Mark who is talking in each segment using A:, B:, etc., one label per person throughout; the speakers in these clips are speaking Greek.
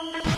A: Thank you.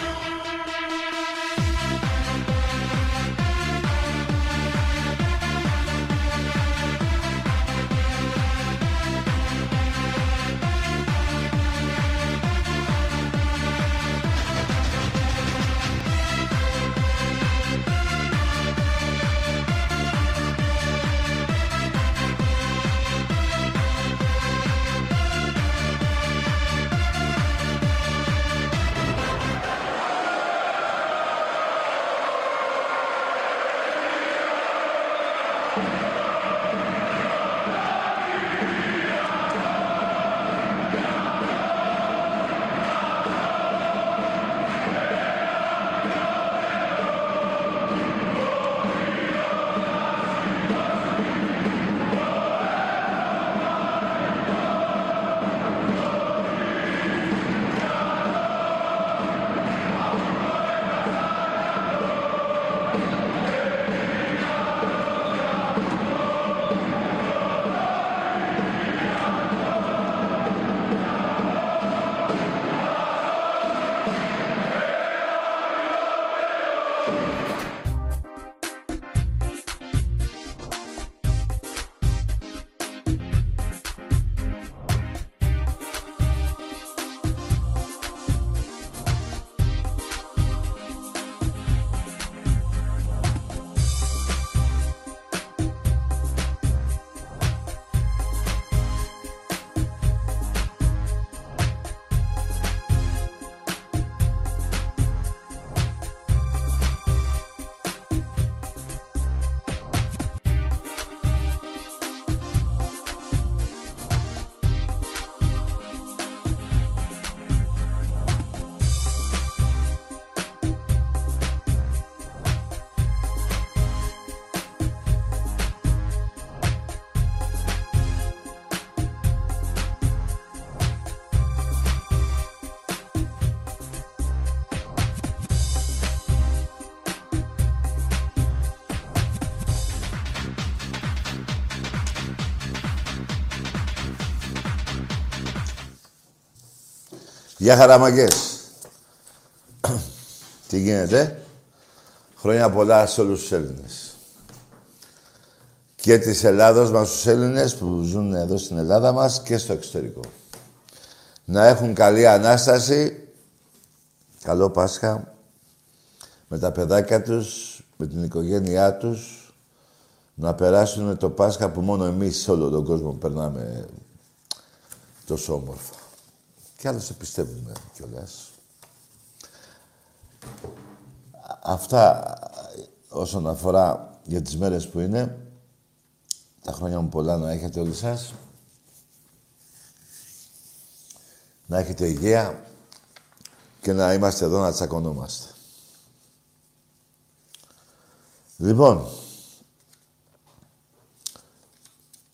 A: Γεια χαραμαγκές. Τι γίνεται. Χρόνια πολλά σε όλους τους Έλληνες. Και της Ελλάδος μας τους Έλληνες που ζουν εδώ στην Ελλάδα μας και στο εξωτερικό. Να έχουν καλή Ανάσταση, καλό Πάσχα, με τα παιδάκια τους, με την οικογένειά τους, να περάσουν το Πάσχα που μόνο εμείς σε όλο τον κόσμο περνάμε τόσο όμορφα. Και άλλοι σε πιστεύουν κιόλας. Αυτά όσον αφορά για τις μέρες που είναι. Τα χρόνια μου πολλά να έχετε όλοι σας. Να έχετε υγεία και να είμαστε εδώ να τσακωνόμαστε. Λοιπόν, ο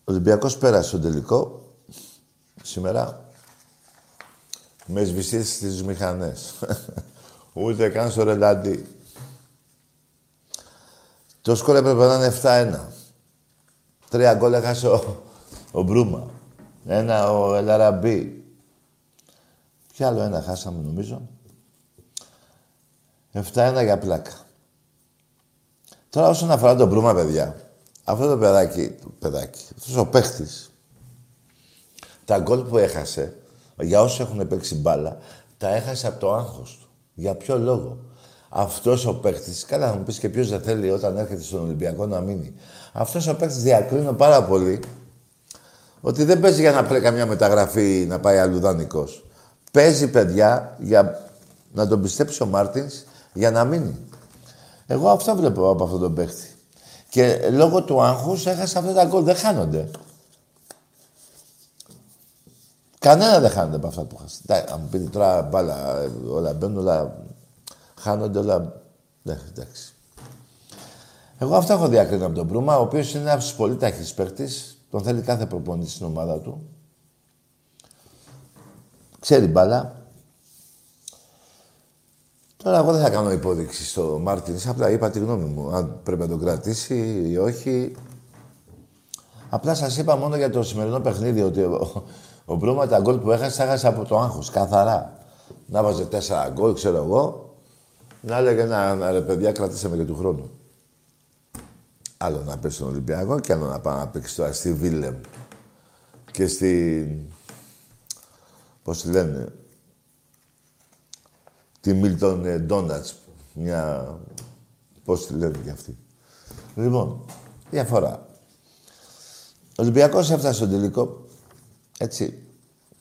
A: Ολυμπιακός πέρασε στο τελικό σήμερα με σβηστείς στις μηχανές. Ούτε καν στο ρελαντί. Το σκορ έπρεπε να είναι 7-1. Τρία γκολ έχασε ο, ο Μπρούμα. Ένα ο Ελαραμπή. Ποιο άλλο ένα χάσαμε νομίζω. 7-1 για πλάκα. Τώρα όσον αφορά τον Μπρούμα, παιδιά, αυτό το παιδάκι, το παιδάκι, αυτός ο παίχτης, τα γκολ που έχασε, για όσους έχουν παίξει μπάλα, τα έχασε από το άγχος του. Για ποιο λόγο; Αυτός ο παίχτη, καλά θα μου πεις και ποιος δεν θέλει όταν έρχεται στον Ολυμπιακό να μείνει. Αυτός ο παίχτη διακρίνω πάρα πολύ ότι δεν παίζει για να πρέπει καμιά μεταγραφή να πάει αλλού δανεικός. Παίζει παιδιά για να τον πιστέψει ο Μάρτινς για να μείνει. Εγώ αυτό βλέπω από αυτόν τον παίχτη. Και λόγω του άγχους έχασα αυτά τα γκολ. Δεν χάνονται. Κανένα δεν χάνεται από αυτά που χάσει. Αν μου πείτε τώρα μπάλα, όλα μπαίνουν, όλα χάνονται, όλα. Ναι, εντάξει. Εγώ αυτό έχω διακρίνει από τον Μπρούμα, ο οποίος είναι ένας πολύ ταχύ παίχτη. Τον θέλει κάθε προπονητής στην ομάδα του. Ξέρει μπάλα. Τώρα εγώ δεν θα κάνω υπόδειξη στο Μάρτινς. Απλά είπα τη γνώμη μου. Αν πρέπει να τον κρατήσει ή όχι. Απλά σας είπα μόνο για το σημερινό παιχνίδι ότι ο Μπρούμα τα γκολ που έχασε, έχασε από το άγχος. Καθαρά. να βάζε τέσσερα γκολ, ξέρω εγώ, να έλεγε να, να ρε παιδιά, κρατήσαμε και του χρόνου. Άλλο να παίξει στον Ολυμπιακό και άλλο να πάει να παίξει τώρα στη Βίλεμ και στη... Πώς τη λένε, τη Μίλτον Ντόνατς, μια... Πώς τη λένε και αυτή. Λοιπόν, διαφορά. Ο Ολυμπιακός έφτασε στον τελικό, έτσι,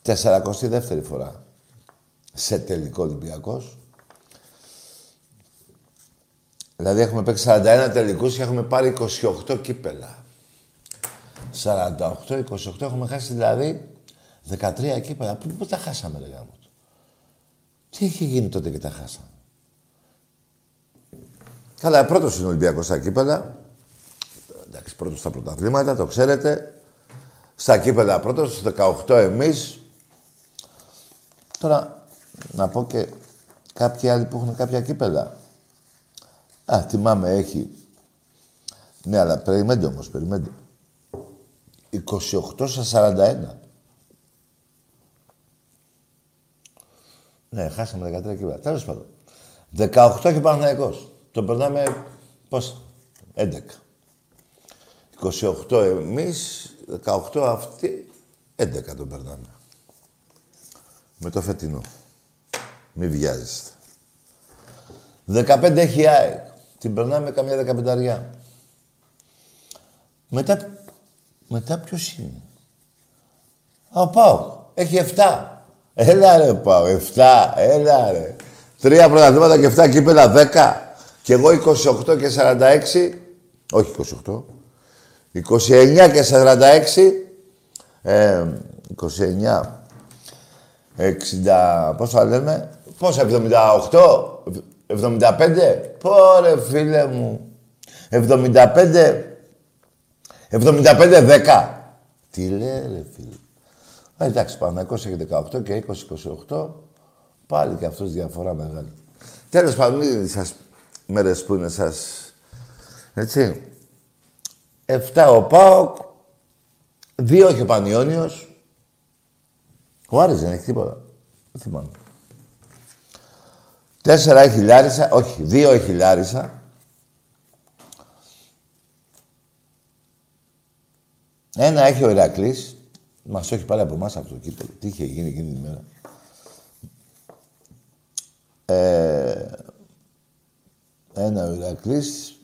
A: 42η φορά σε τελικό Ολυμπιακός. Δηλαδή έχουμε παίξει 41 τελικούς και έχουμε πάρει 28 κύπελα. 48-28 έχουμε χάσει δηλαδή 13 κύπελα. Πού, πού τα χάσαμε, ρε γάμο. Τι είχε γίνει τότε και τα χάσαμε; Καλά, πρώτος είναι ο Ολυμπιακός στα κύπελα. Εντάξει, πρώτος στα πρωταθλήματα, το ξέρετε. Στα κύπελα πρώτος, 18 εμείς. Τώρα, να πω και κάποιοι άλλοι που έχουν κάποια κύπελα. Α, θυμάμαι, έχει. Ναι, αλλά περιμένετε όμως, περιμένετε. 28 στα 41. Ναι, χάσαμε 13 κύπελα. Τέλος πάντων. 18 και Παναθηναϊκός. Το περνάμε, πώς, 11. 28 εμείς, 18 αυτοί, 11 το περνάμε. Με το φετινό. Μη βιάζεστε. 15 έχει ΑΕΚ. Την περνάμε καμιά δεκαπενταριά. Μετά, μετά ποιος είναι; Α, πάω. Έχει 7. Έλα ρε πάω. 7. Έλα ρε. Τρία πρωταθλήματα και 7 κύπελα 10. Και εγώ 28 και 46. Όχι 28. 29 και 46. Ε, 29. 60. Πώς θα λέμε. Πόσα, 78, 75. Πόρε φίλε μου. 75, 75, 10. Τι λέει ρε φίλε. Α, εντάξει, Παναγικός έχει 18 και 20, 28. Πάλι και αυτός διαφορά μεγάλη. Τέλος πάντων, μην σας μέρες που είναι σας. Έτσι. 7 ο Πάοκ. 2 έχει ο Πανιόνιος. Ο Άρης δεν έχει τίποτα. Δεν θυμάμαι. Τέσσερα έχει Λάρισα, όχι, δύο έχει Λάρισα. Ένα έχει ο Ηρακλής. Μας έχει πάρει από εμάς αυτό το κύπελο. Τι είχε γίνει εκείνη τη μέρα. Ε, ένα ο Ηρακλής.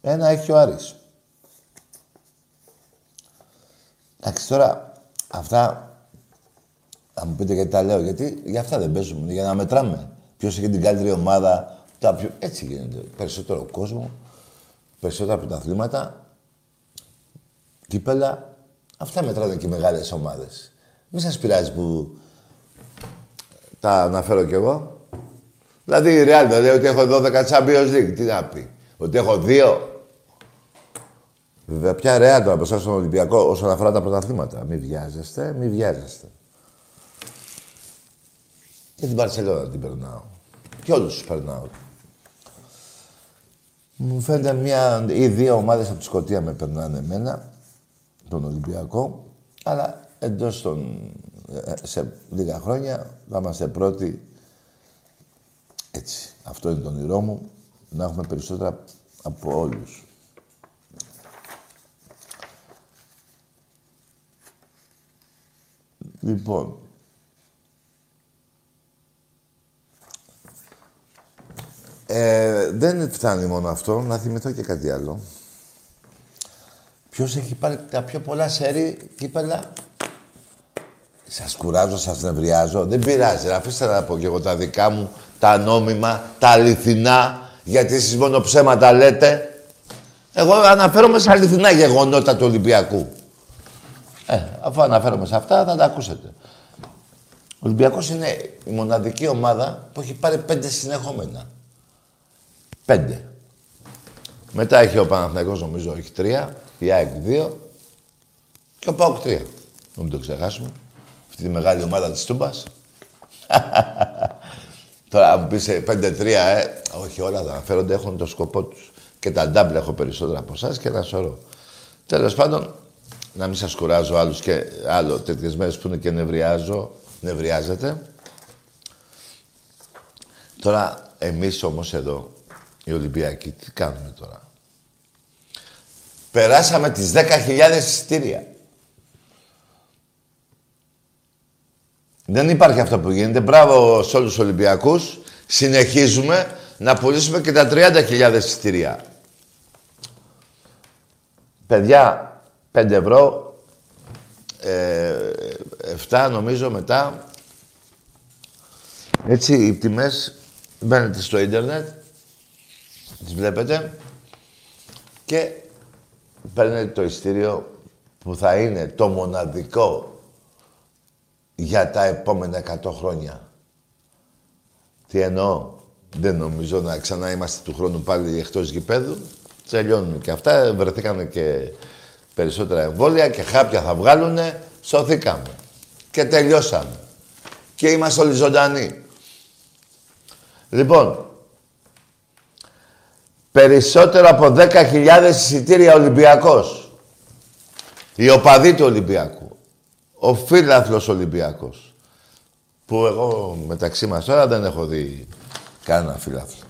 A: Ένα έχει ο Άρης. Εντάξει, τώρα αυτά θα μου πείτε γιατί τα λέω. Γιατί για αυτά δεν παίζουμε, για να μετράμε. Ποιος έχει την καλύτερη ομάδα. Τα πιο... Έτσι γίνεται. Περισσότερο κόσμο, περισσότερα πρωταθλήματα, κύπελα. Αυτά μετράνε και οι μεγάλες ομάδες. Μην σας πειράζει που τα αναφέρω κι εγώ. Δηλαδή η Real δεν λέει ότι έχω 12 Champions League. Τι να πει. Ότι έχω δύο. Βέβαια, ποια Real τώρα μπροστά στον Ολυμπιακό όσον αφορά τα πρωταθλήματα. Μην βιάζεστε, μην βιάζεστε. Και την Παρσελόνα την περνάω. Και όλους τους περνάω. Μου φαίνεται μια ή δύο ομάδες από τη Σκωτία με περνάνε εμένα, τον Ολυμπιακό, αλλά εντός των, ε, σε λίγα χρόνια θα είμαστε πρώτοι. Έτσι. Αυτό είναι το όνειρό μου, να έχουμε περισσότερα από όλους. Λοιπόν, Ε, δεν φτάνει μόνο αυτό, να θυμηθώ και κάτι άλλο. Ποιος έχει πάρει τα πιο πολλά σερή κύπελα; Σας κουράζω, σας νευριάζω. Δεν πειράζει. Αφήστε να πω και εγώ τα δικά μου, τα νόμιμα, τα αληθινά, γιατί εσείς μόνο ψέματα λέτε. Εγώ αναφέρομαι σε αληθινά γεγονότα του Ολυμπιακού. Ε, αφού αναφέρομαι σε αυτά, θα τα ακούσετε. Ο Ολυμπιακός είναι η μοναδική ομάδα που έχει πάρει πέντε συνεχόμενα. Πέντε. Μετά έχει ο Παναθηναϊκός νομίζω έχει τρία, η ΑΕΚ δύο και ο ΠΑΟΚ τρία. μην το ξεχάσουμε. Αυτή τη μεγάλη ομάδα της Τούμπας. Τώρα μου πεις ε, πέντε-τρία, ε, όχι όλα τα αναφέρονται, έχουν το σκοπό τους. Και τα ντάμπλ έχω περισσότερα από εσάς και ένα σωρό. Τέλος πάντων, να μην σας κουράζω άλλους και άλλο τέτοιες μέρες που είναι και νευριάζω, νευριάζετε. Τώρα, εμείς όμως εδώ, οι Ολυμπιακοί, τι κάνουμε τώρα; Περάσαμε τις 10.000 εισιτήρια. Δεν υπάρχει αυτό που γίνεται. Μπράβο σε όλους τους Ολυμπιακούς. Συνεχίζουμε να πουλήσουμε και τα 30.000 εισιτήρια. Παιδιά, 5 ευρώ, ε, 7 νομίζω μετά. Έτσι, οι τιμές μπαίνετε στο ίντερνετ, τις βλέπετε και παίρνετε το ειστήριο που θα είναι το μοναδικό για τα επόμενα 100 χρόνια. Τι εννοώ. Δεν νομίζω να ξανά είμαστε του χρόνου πάλι εκτός γηπέδου. Τελειώνουν και αυτά. Βρεθήκανε και περισσότερα εμβόλια και χάπια θα βγάλουνε. Σωθήκαμε. Και τελειώσαμε. Και είμαστε όλοι ζωντανοί. Λοιπόν, περισσότερο από 10.000 εισιτήρια Ολυμπιακός. Οι οπαδοί του Ολυμπιακού. Ο φίλαθλος Ολυμπιακός. Που εγώ μεταξύ μας τώρα δεν έχω δει κανένα φίλαθλο.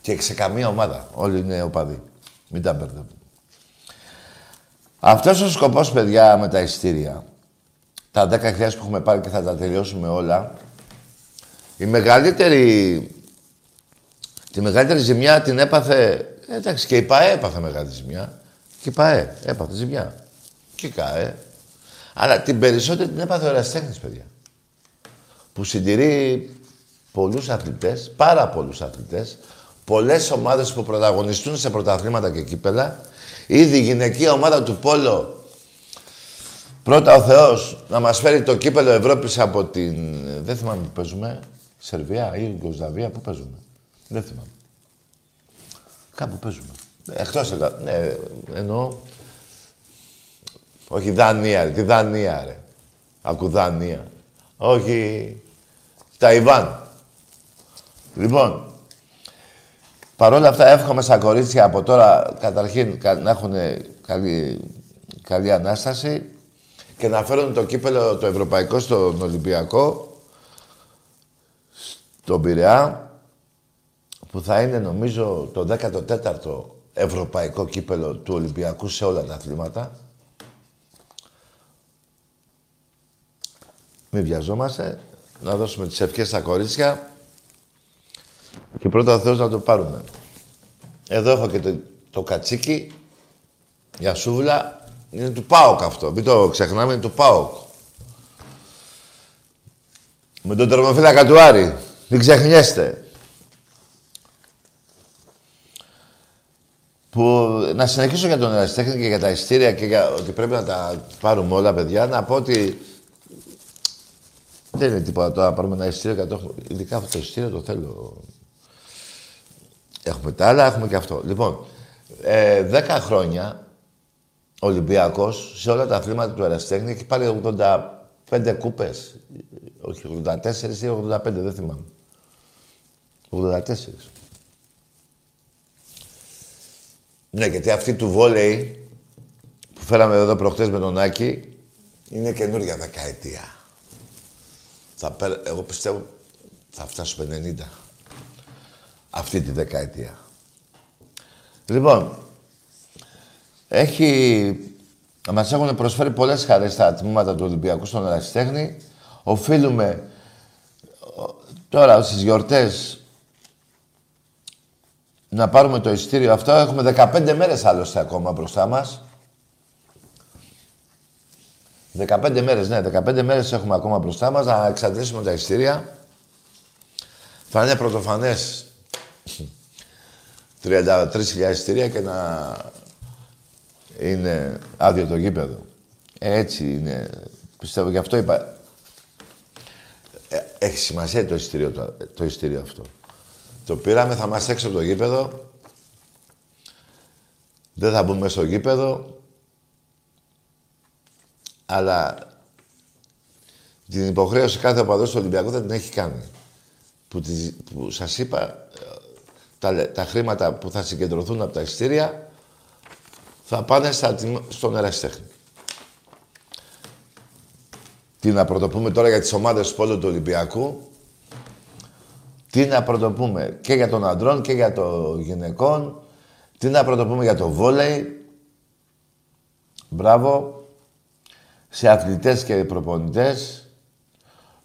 A: Και σε καμία ομάδα. Όλοι είναι οπαδοί. Μην τα μπερδεύουμε. Αυτός ο σκοπός, παιδιά, με τα εισιτήρια, τα 10.000 που έχουμε πάρει και θα τα τελειώσουμε όλα, η μεγαλύτερη... Τη μεγαλύτερη ζημιά την έπαθε... Εντάξει, και η ΠαΕ έπαθε μεγάλη ζημιά. Και η ΠαΕ έπαθε ζημιά. Και η ΚαΕ. Αλλά την περισσότερη την έπαθε ο Εραστέχνης, παιδιά. Που συντηρεί πολλούς αθλητές, πάρα πολλούς αθλητές, πολλές ομάδες που πρωταγωνιστούν σε πρωταθλήματα και κύπελα. Ήδη η γυναική ομάδα του Πόλο, πρώτα ο Θεός, να μας φέρει το κύπελο Ευρώπης από την... Δεν θυμάμαι που παίζουμε. Σερβία ή Ιουγκοσλαβία, πού παίζουμε. Δεν θυμάμαι. Κάπου παίζουμε. Εκτός, ναι, εννοώ... Όχι Δανία, τη Δανία, ρε. Ακού Δανία. Όχι Ταϊβάν. Λοιπόν, παρόλα αυτά εύχομαι στα κορίτσια από τώρα καταρχήν να έχουν καλή, καλή Ανάσταση και να φέρουν το κύπελο το ευρωπαϊκό στον Ολυμπιακό, στον Πειραιά, που θα είναι νομίζω το 14ο ευρωπαϊκό κύπελο του Ολυμπιακού σε όλα τα αθλήματα. Μην βιαζόμαστε, να δώσουμε τις ευχές στα κορίτσια και πρώτα ο Θεός να το πάρουμε. Εδώ έχω και το, το κατσίκι για σούβλα. Είναι του ΠΑΟΚ αυτό. Μην το ξεχνάμε, είναι του ΠΑΟΚ. Με τον τερμοφύλακα του Άρη. Μην ξεχνιέστε. Που να συνεχίσω για τον ερασιτέχνη και για τα ειστήρια και για ότι πρέπει να τα πάρουμε όλα, παιδιά. Να πω ότι δεν είναι τίποτα τώρα. Πάρουμε ένα ειστήριο και το Ειδικά αυτό το ειστήριο το θέλω. Έχουμε τα άλλα, έχουμε και αυτό. Λοιπόν, ε, 10 χρόνια ο Ολυμπιακός σε όλα τα αθλήματα του Εραστέχνη έχει πάρει 85 κούπες. Όχι, 84 ή 85, δεν θυμάμαι. 84. Ναι, γιατί αυτή του βόλεϊ που φέραμε εδώ προχτές με τον Άκη είναι καινούργια δεκαετία. Θα Εγώ πιστεύω θα φτάσουμε 90 αυτή τη δεκαετία. Λοιπόν, έχει... Μας έχουν προσφέρει πολλές χαρές στα τμήματα του Ολυμπιακού στον Ερασιτέχνη. Οφείλουμε τώρα στις γιορτές να πάρουμε το ειστήριο αυτό. Έχουμε 15 μέρες άλλωστε ακόμα μπροστά μας. 15 μέρες, ναι, 15 μέρες έχουμε ακόμα μπροστά μας να εξαντλήσουμε τα ειστήρια. Θα είναι πρωτοφανές 33.000 ειστήρια και να είναι άδειο το γήπεδο. Έτσι είναι. Πιστεύω γι' αυτό είπα. Ε, έχει σημασία το ειστήριο, το, το ειστήριο αυτό. Το πήραμε, θα μας έξω από το γήπεδο. Δεν θα μπούμε στο γήπεδο. Αλλά την υποχρέωση κάθε οπαδός του Ολυμπιακού δεν την έχει κάνει. Που, που σας είπα, τα, τα χρήματα που θα συγκεντρωθούν από τα ειστήρια θα πάνε στα, στον εραστέχνη. Τι να πρωτοπούμε τώρα για τις ομάδες του Πόλου του Ολυμπιακού. Τι να πρωτοπούμε και για τον αντρών και για τον γυναικών. Τι να πρωτοπούμε για το βόλεϊ. Μπράβο. Σε αθλητές και προπονητές.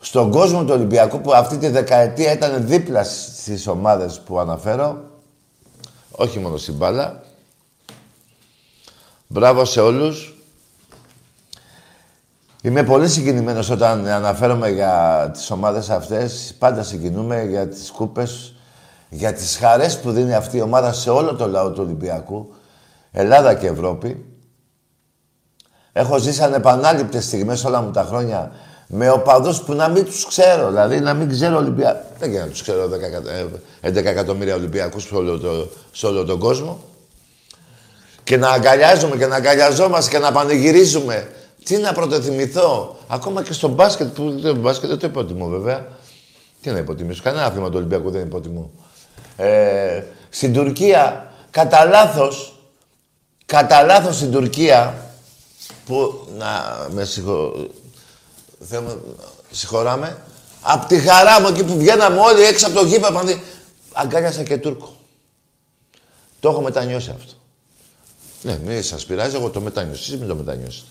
A: Στον κόσμο του Ολυμπιακού που αυτή τη δεκαετία ήταν δίπλα στις ομάδες που αναφέρω. Όχι μόνο στην μπάλα. Μπράβο σε όλους. Είμαι πολύ συγκινημένος όταν αναφέρομαι για τις ομάδες αυτές. Πάντα συγκινούμε για τις κούπες, για τις χαρές που δίνει αυτή η ομάδα σε όλο το λαό του Ολυμπιακού, Ελλάδα και Ευρώπη. Έχω ζήσει ανεπανάληπτες στιγμές όλα μου τα χρόνια με οπαδούς που να μην τους ξέρω, δηλαδή να μην ξέρω Ολυμπιακούς. Δεν και να τους ξέρω 11 εκατομμύρια Ολυμπιακούς σε όλο, το, σε όλο τον κόσμο. Και να αγκαλιάζουμε και να αγκαλιαζόμαστε και να πανηγυρίζουμε τι να πρωτοθυμηθώ. Ακόμα και στο μπάσκετ, που το μπάσκετ δεν το υποτιμώ βέβαια. Τι να υποτιμήσω, κανένα άθλημα του Ολυμπιακού δεν υποτιμώ. Ε, στην Τουρκία, κατά λάθος, κατά λάθος στην Τουρκία, που, να με συγχω... Θέλω, συγχωράμε, απ' τη χαρά μου εκεί που βγαίναμε όλοι έξω από το γήπεδο, αγκάλιασα και Τούρκο. Το έχω μετανιώσει αυτό. Ναι, μην σας πειράζει, εγώ το μετανιώσω. Εσείς μην το μετανιώσετε.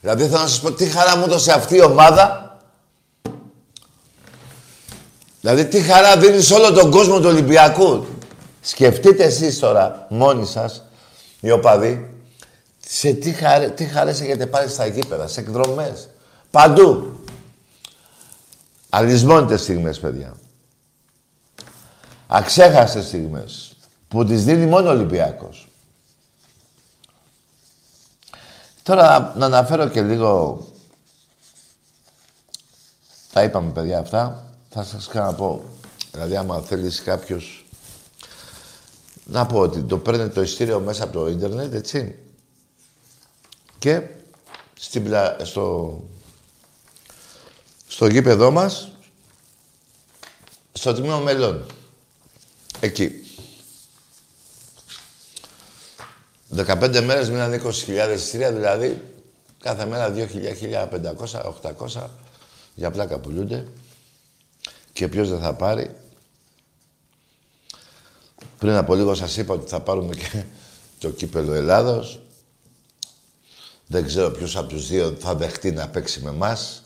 A: Δηλαδή θέλω να σας πω τι χαρά μου έδωσε αυτή η ομάδα. Δηλαδή τι χαρά δίνει σε όλο τον κόσμο του Ολυμπιακού. Σκεφτείτε εσείς τώρα μόνοι σας, οι οπαδοί, σε τι, χαρέ, τι χαρές έχετε πάρει στα γήπεδα, σε εκδρομές. Παντού. Αλυσμόνητες στιγμές, παιδιά. Αξέχαστες στιγμές. Που τις δίνει μόνο ο Ολυμπιακός. Τώρα να αναφέρω και λίγο... Τα είπαμε, παιδιά, αυτά. Θα σας πω. Δηλαδή, άμα θέλεις κάποιος... Να πω ότι το παίρνει το ειστήριο μέσα από το ίντερνετ, έτσι. Και στην στο... στο γήπεδό μας, στο τμήμα μελών. Εκεί. 15 μέρες μείναν 20.000 εισιτήρια, δηλαδή κάθε μέρα 2.000, 1.500, 800 για πλάκα πουλούνται. Και ποιος δεν θα πάρει. Πριν από λίγο σας είπα ότι θα πάρουμε και το κύπελο Ελλάδος. Δεν ξέρω ποιος από τους δύο θα δεχτεί να παίξει με μας.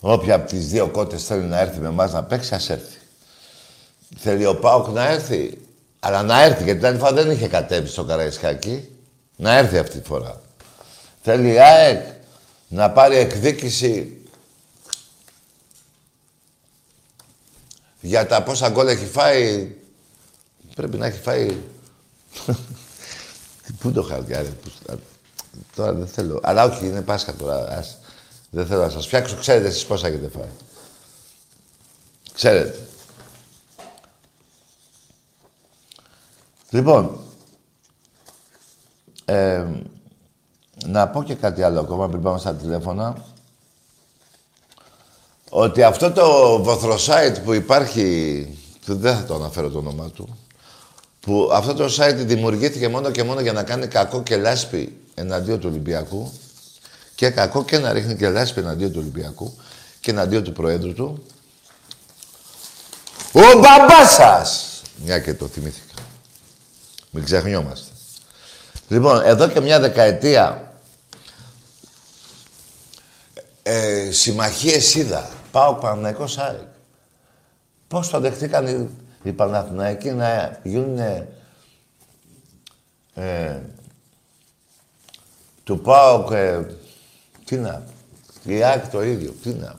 A: Όποια από τις δύο κότες θέλει να έρθει με μας να παίξει, ας έρθει. Θέλει ο Πάοκ να έρθει, αλλά να έρθει, γιατί την άλλη φορά δεν είχε κατέβει στο Καραϊσκάκι. Να έρθει αυτή τη φορά. Θέλει η ΑΕΚ να πάρει εκδίκηση για τα πόσα γκολ έχει φάει. Πρέπει να έχει φάει... Πού το χάρτη, άρε, Τώρα δεν θέλω. Αλλά όχι, είναι Πάσχα τώρα. Ας... Δεν θέλω να σας φτιάξω. Ξέρετε εσείς πόσα έχετε φάει. Ξέρετε. Λοιπόν, ε, να πω και κάτι άλλο ακόμα πριν πάμε στα τηλέφωνα. Ότι αυτό το βοθροσάιτ που υπάρχει, δεν θα το αναφέρω το όνομά του, που αυτό το site δημιουργήθηκε μόνο και μόνο για να κάνει κακό και λάσπη εναντίον του Ολυμπιακού και κακό και να ρίχνει και λάσπη εναντίον του Ολυμπιακού και εναντίον του Προέδρου του. Ο μπαμπάς σας! Μια και το θυμήθηκα. Μην ξεχνιόμαστε. Λοιπόν, εδώ και μια δεκαετία ε, συμμαχίες είδα. Πάω Παναθηναϊκός ΑΕΚ. Πώς το δεχτήκαν οι, οι Παναθηναϊκοί να γίνουν ε, του ΠΑΟΚ, ε, τι να, η ΑΕΚ το ίδιο, τι να.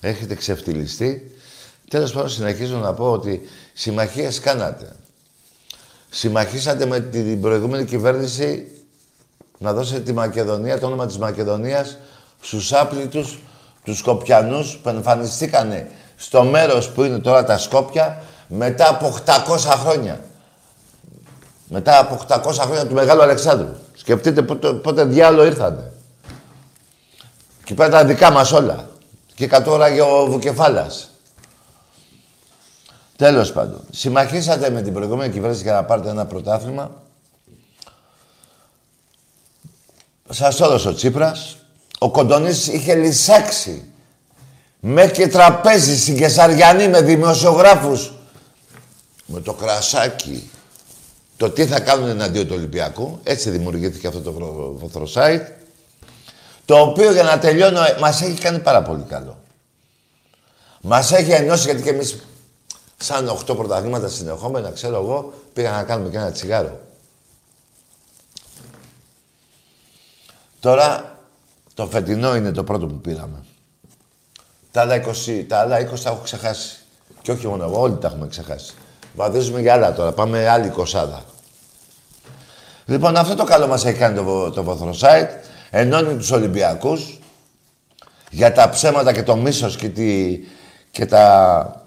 A: Έχετε ξεφτυλιστεί. Τέλος πάντων συνεχίζω να πω ότι συμμαχίες κάνατε. Συμμαχίσατε με την προηγούμενη κυβέρνηση να δώσετε τη Μακεδονία, το όνομα της Μακεδονίας, στους άπλητους, τους Σκοπιανούς που εμφανιστήκανε στο μέρος που είναι τώρα τα Σκόπια μετά από 800 χρόνια. Μετά από 800 χρόνια του Μεγάλου Αλεξάνδρου. Σκεφτείτε πότε, πότε διάλο ήρθανε. Και πέρα τα δικά μας όλα. Και κατ' ώρα και ο Βουκεφάλας. Τέλος πάντων. Συμμαχίσατε με την προηγούμενη κυβέρνηση για να πάρετε ένα πρωτάθλημα. Σας το έδωσε ο Τσίπρας. Ο Κοντονής είχε λυσάξει Μέχρι και τραπέζι στην Κεσαριανή με δημοσιογράφους. Με το κρασάκι. Το τι θα κάνουν εναντίον του Ολυμπιακού. Έτσι δημιουργήθηκε αυτό το βοθροσάιτ. Το οποίο για να τελειώνω μας έχει κάνει πάρα πολύ καλό. Μας έχει ενώσει γιατί και εμείς σαν 8 πρωταθλήματα συνεχόμενα, ξέρω εγώ, πήγα να κάνουμε και ένα τσιγάρο. Τώρα, το φετινό είναι το πρώτο που πήραμε. Τα άλλα 20, τα άλλα 20 τα έχω ξεχάσει. Και όχι μόνο εγώ, όλοι τα έχουμε ξεχάσει. Βαδίζουμε για άλλα τώρα, πάμε άλλη κοσάδα. Λοιπόν, αυτό το καλό μας έχει κάνει το, το Βοθροσάιτ. Ενώνει τους Ολυμπιακούς για τα ψέματα και το μίσος και, τη, και τα...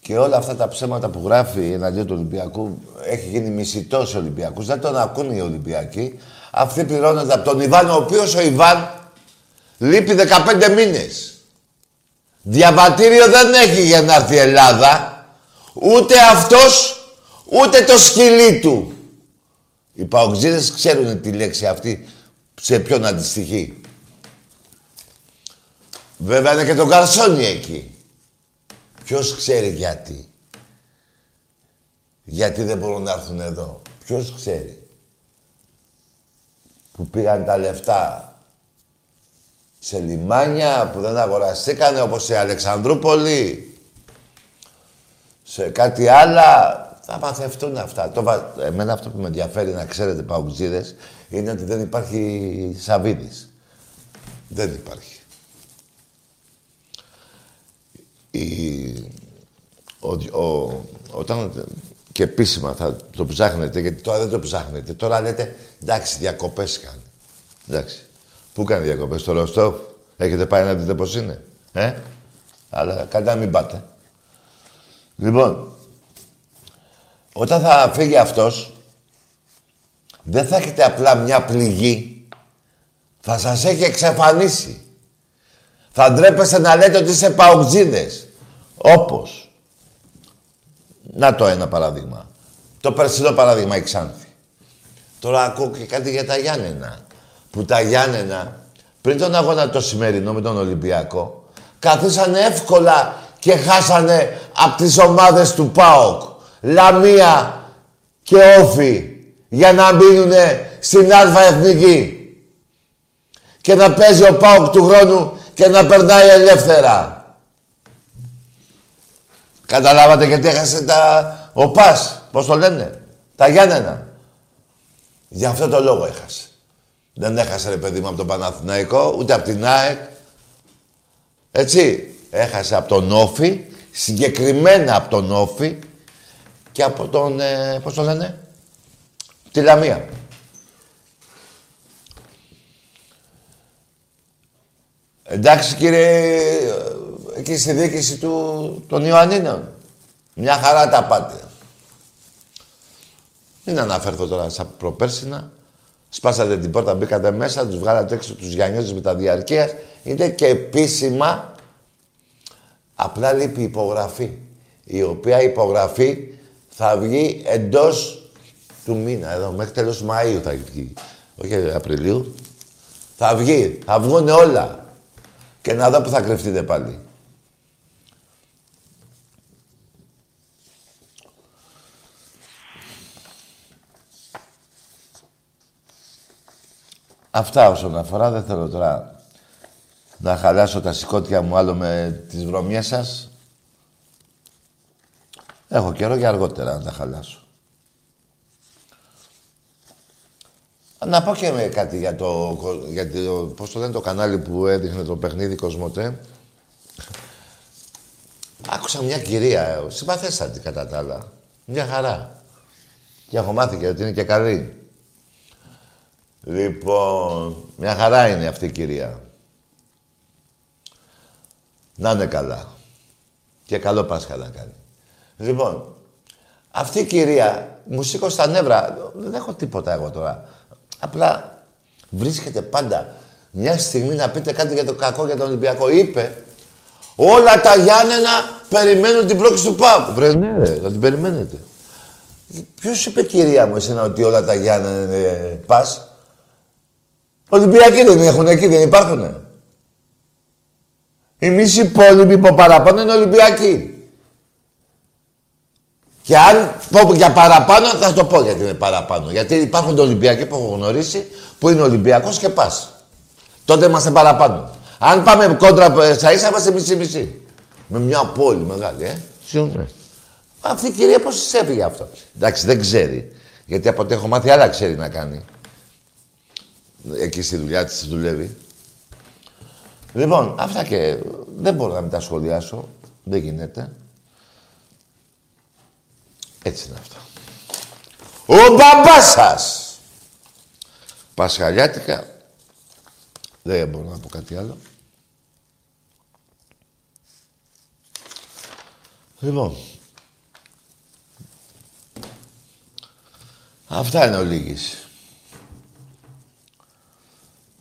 A: Και όλα αυτά τα ψέματα που γράφει εναντίον του Ολυμπιακού έχει γίνει ο Ολυμπιακούς. Δεν τον ακούν οι Ολυμπιακοί. Αυτοί πληρώνονται από τον Ιβάν, ο οποίος ο Ιβάν λείπει 15 μήνες. Διαβατήριο δεν έχει για να έρθει η Ελλάδα. Ούτε αυτός, ούτε το σκυλί του. Οι παοξίδες ξέρουν τη λέξη αυτή σε ποιον αντιστοιχεί. Βέβαια είναι και το καρσόνι εκεί. Ποιος ξέρει γιατί. Γιατί δεν μπορούν να έρθουν εδώ. Ποιος ξέρει. Που πήγαν τα λεφτά σε λιμάνια που δεν αγοραστήκανε όπως σε Αλεξανδρούπολη. Σε κάτι άλλα. Θα παθευτούν αυτά. Το, εμένα αυτό που με ενδιαφέρει να ξέρετε παουτζίδες είναι ότι δεν υπάρχει Σαββίδης. Δεν υπάρχει. Ο, ο, όταν και επίσημα θα το ψάχνετε, γιατί τώρα δεν το ψάχνετε. Τώρα λέτε, εντάξει, διακοπές κάνει. Εντάξει. Πού κάνει διακοπές, στο Ροστόφ; Έχετε πάει να δείτε πώς είναι. Ε; Αλλά κάτι να μην πάτε. Λοιπόν, όταν θα φύγει αυτός, δεν θα έχετε απλά μια πληγή. Θα σας έχει εξαφανίσει. Θα ντρέπεστε να λέτε ότι είσαι παουτζίδες. Όπως. Να το ένα παράδειγμα. Το περσινό παράδειγμα η Ξάνθη. Τώρα ακούω και κάτι για τα Γιάννενα. Που τα Γιάννενα, πριν τον αγώνα το σημερινό με τον Ολυμπιακό, καθίσανε εύκολα και χάσανε από τις ομάδες του ΠΑΟΚ. Λαμία και Όφη για να μείνουν στην Α Εθνική. Και να παίζει ο ΠΑΟΚ του χρόνου και να περνάει ελεύθερα. Καταλάβατε γιατί έχασε τα... ο Πας, πώς το λένε, τα Γιάννενα. Για αυτό το λόγο έχασε. Δεν έχασε ρε παιδί μου από τον Παναθηναϊκό, ούτε από την ΑΕΚ. Έτσι. Έχασε από τον Όφη, συγκεκριμένα από τον Όφη και από τον, ε, πώς το λένε, τη Λαμία. Εντάξει κύριε, εκεί στη διοίκηση του, των Ιωαννίνων. Μια χαρά τα πάτε. Μην αναφέρθω τώρα στα προπέρσινα. Σπάσατε την πόρτα, μπήκατε μέσα, τους βγάλατε έξω τους Γιαννιώτες με τα διαρκείας. Είναι και επίσημα. Απλά λείπει η υπογραφή. Η οποία υπογραφή θα βγει εντός του μήνα. Εδώ, μέχρι τέλος Μαΐου θα βγει. Όχι Απριλίου. Θα βγει. Θα βγουν όλα. Και να δω που θα κρυφτείτε πάλι. Αυτά όσον αφορά. Δεν θέλω τώρα να χαλάσω τα σηκώτια μου άλλο με τις βρωμιές σας. Έχω καιρό για αργότερα να τα χαλάσω. Να πω και με κάτι για το, για το, πώς το λένε το κανάλι που έδειχνε το παιχνίδι Κοσμοτέ. Άκουσα μια κυρία, συμπαθέστατη κατά τα άλλα. Μια χαρά. Και έχω μάθει και ότι είναι και καλή. Λοιπόν, μια χαρά είναι αυτή η κυρία. Να είναι καλά. Και καλό Πάσχα να κάνει. Λοιπόν, αυτή η κυρία μου σήκωσε τα νεύρα. Δεν έχω τίποτα εγώ τώρα. Απλά βρίσκεται πάντα μια στιγμή να πείτε κάτι για το κακό για τον Ολυμπιακό. Είπε, όλα τα Γιάννενα περιμένουν την πρόκληση του ΠΑΠ. Βρε, ναι, ρε, θα την περιμένετε. Ποιος είπε, κυρία μου, εσένα, ότι όλα τα Γιάννενα είναι πας; Ολυμπιακοί δεν έχουν εκεί, δεν υπάρχουνε. Η μισή πόλη που παραπάνω είναι Ολυμπιακή. Και αν πω για παραπάνω, θα το πω γιατί είναι παραπάνω. Γιατί υπάρχουν Ολυμπιακοί που έχω γνωρίσει που είναι Ολυμπιακός και πας. Τότε είμαστε παραπάνω. Αν πάμε κόντρα στα ίσα, είμαστε μισή-μισή. Με μια πόλη μεγάλη, ε. Συγγνώμη. Αυτή η κυρία πώς της έφυγε αυτό. Εντάξει, δεν ξέρει. Γιατί από ό,τι έχω μάθει, άλλα ξέρει να κάνει. Εκεί στη δουλειά της δουλεύει. Λοιπόν, αυτά και δεν μπορώ να μην τα σχολιάσω. Δεν γίνεται. Έτσι είναι αυτό. Ο μπαμπάς σας! Πασχαλιάτικα. Δεν μπορώ να πω κάτι άλλο. Λοιπόν. Αυτά είναι ο Λίγης.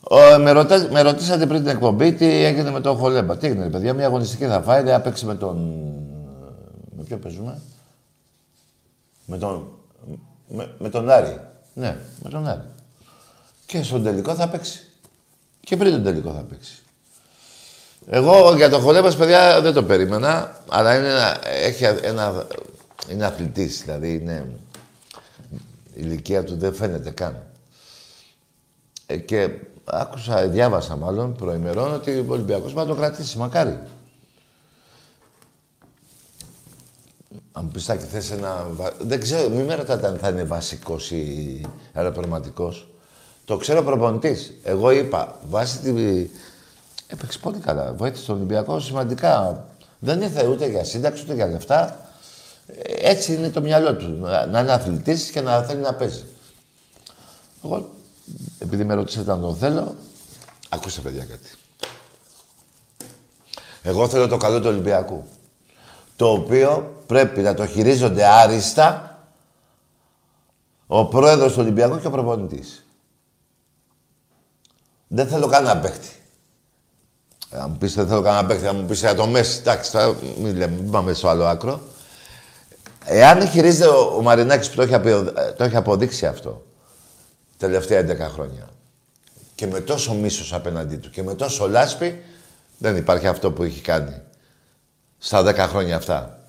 A: Ο, με, ρωτά, με ρωτήσατε πριν την εκπομπή τι έγινε με τον Χολέμπα. Τι έγινε, παιδιά, μια αγωνιστική θα φάει, δεν παίξει με τον... Με ποιο παίζουμε; Με τον... Με, με τον Άρη. Ναι, με τον Άρη. Και στον τελικό θα παίξει. Και πριν τον τελικό θα παίξει. Εγώ για τον Χολέμπας, παιδιά, δεν το περίμενα, αλλά είναι ένα, έχει ένα, είναι αθλητής, δηλαδή είναι, η ηλικία του δεν φαίνεται καν. Ε, και άκουσα, διάβασα μάλλον προημερών ότι ο Ολυμπιακός θα το κρατήσει, μακάρι. Αν μου πεις, Τάκη, θες ένα... Δεν ξέρω, μην με ρωτάτε αν θα είναι βασικός ή αεροπραγματικός. Το ξέρω προπονητής. Εγώ είπα, βάσει τη... Έπαιξε πολύ καλά. Βοήθησε τον Ολυμπιακό σημαντικά. Δεν ήρθε ούτε για σύνταξη, ούτε για λεφτά. Έτσι είναι το μυαλό του. Να είναι αθλητής και να θέλει να παίζει. Εγώ, επειδή με ρωτήσατε αν το θέλω, ακούστε παιδιά κάτι. Εγώ θέλω το καλό του Ολυμπιακού το οποίο πρέπει να το χειρίζονται άριστα ο πρόεδρος του Ολυμπιακού και ο προπονητής. Δεν θέλω κανένα παίχτη. Αν μου πεις δεν θέλω κανένα παίχτη, αν μου πεις για το Μέση, εντάξει, τώρα μην, λέμε, μην πάμε στο άλλο άκρο. Εάν χειρίζεται ο, ο Μαρινάκης που το έχει, το έχει αποδείξει αυτό τελευταία 11 χρόνια και με τόσο μίσος απέναντί του και με τόσο λάσπη, δεν υπάρχει αυτό που έχει κάνει στα 10 χρόνια αυτά.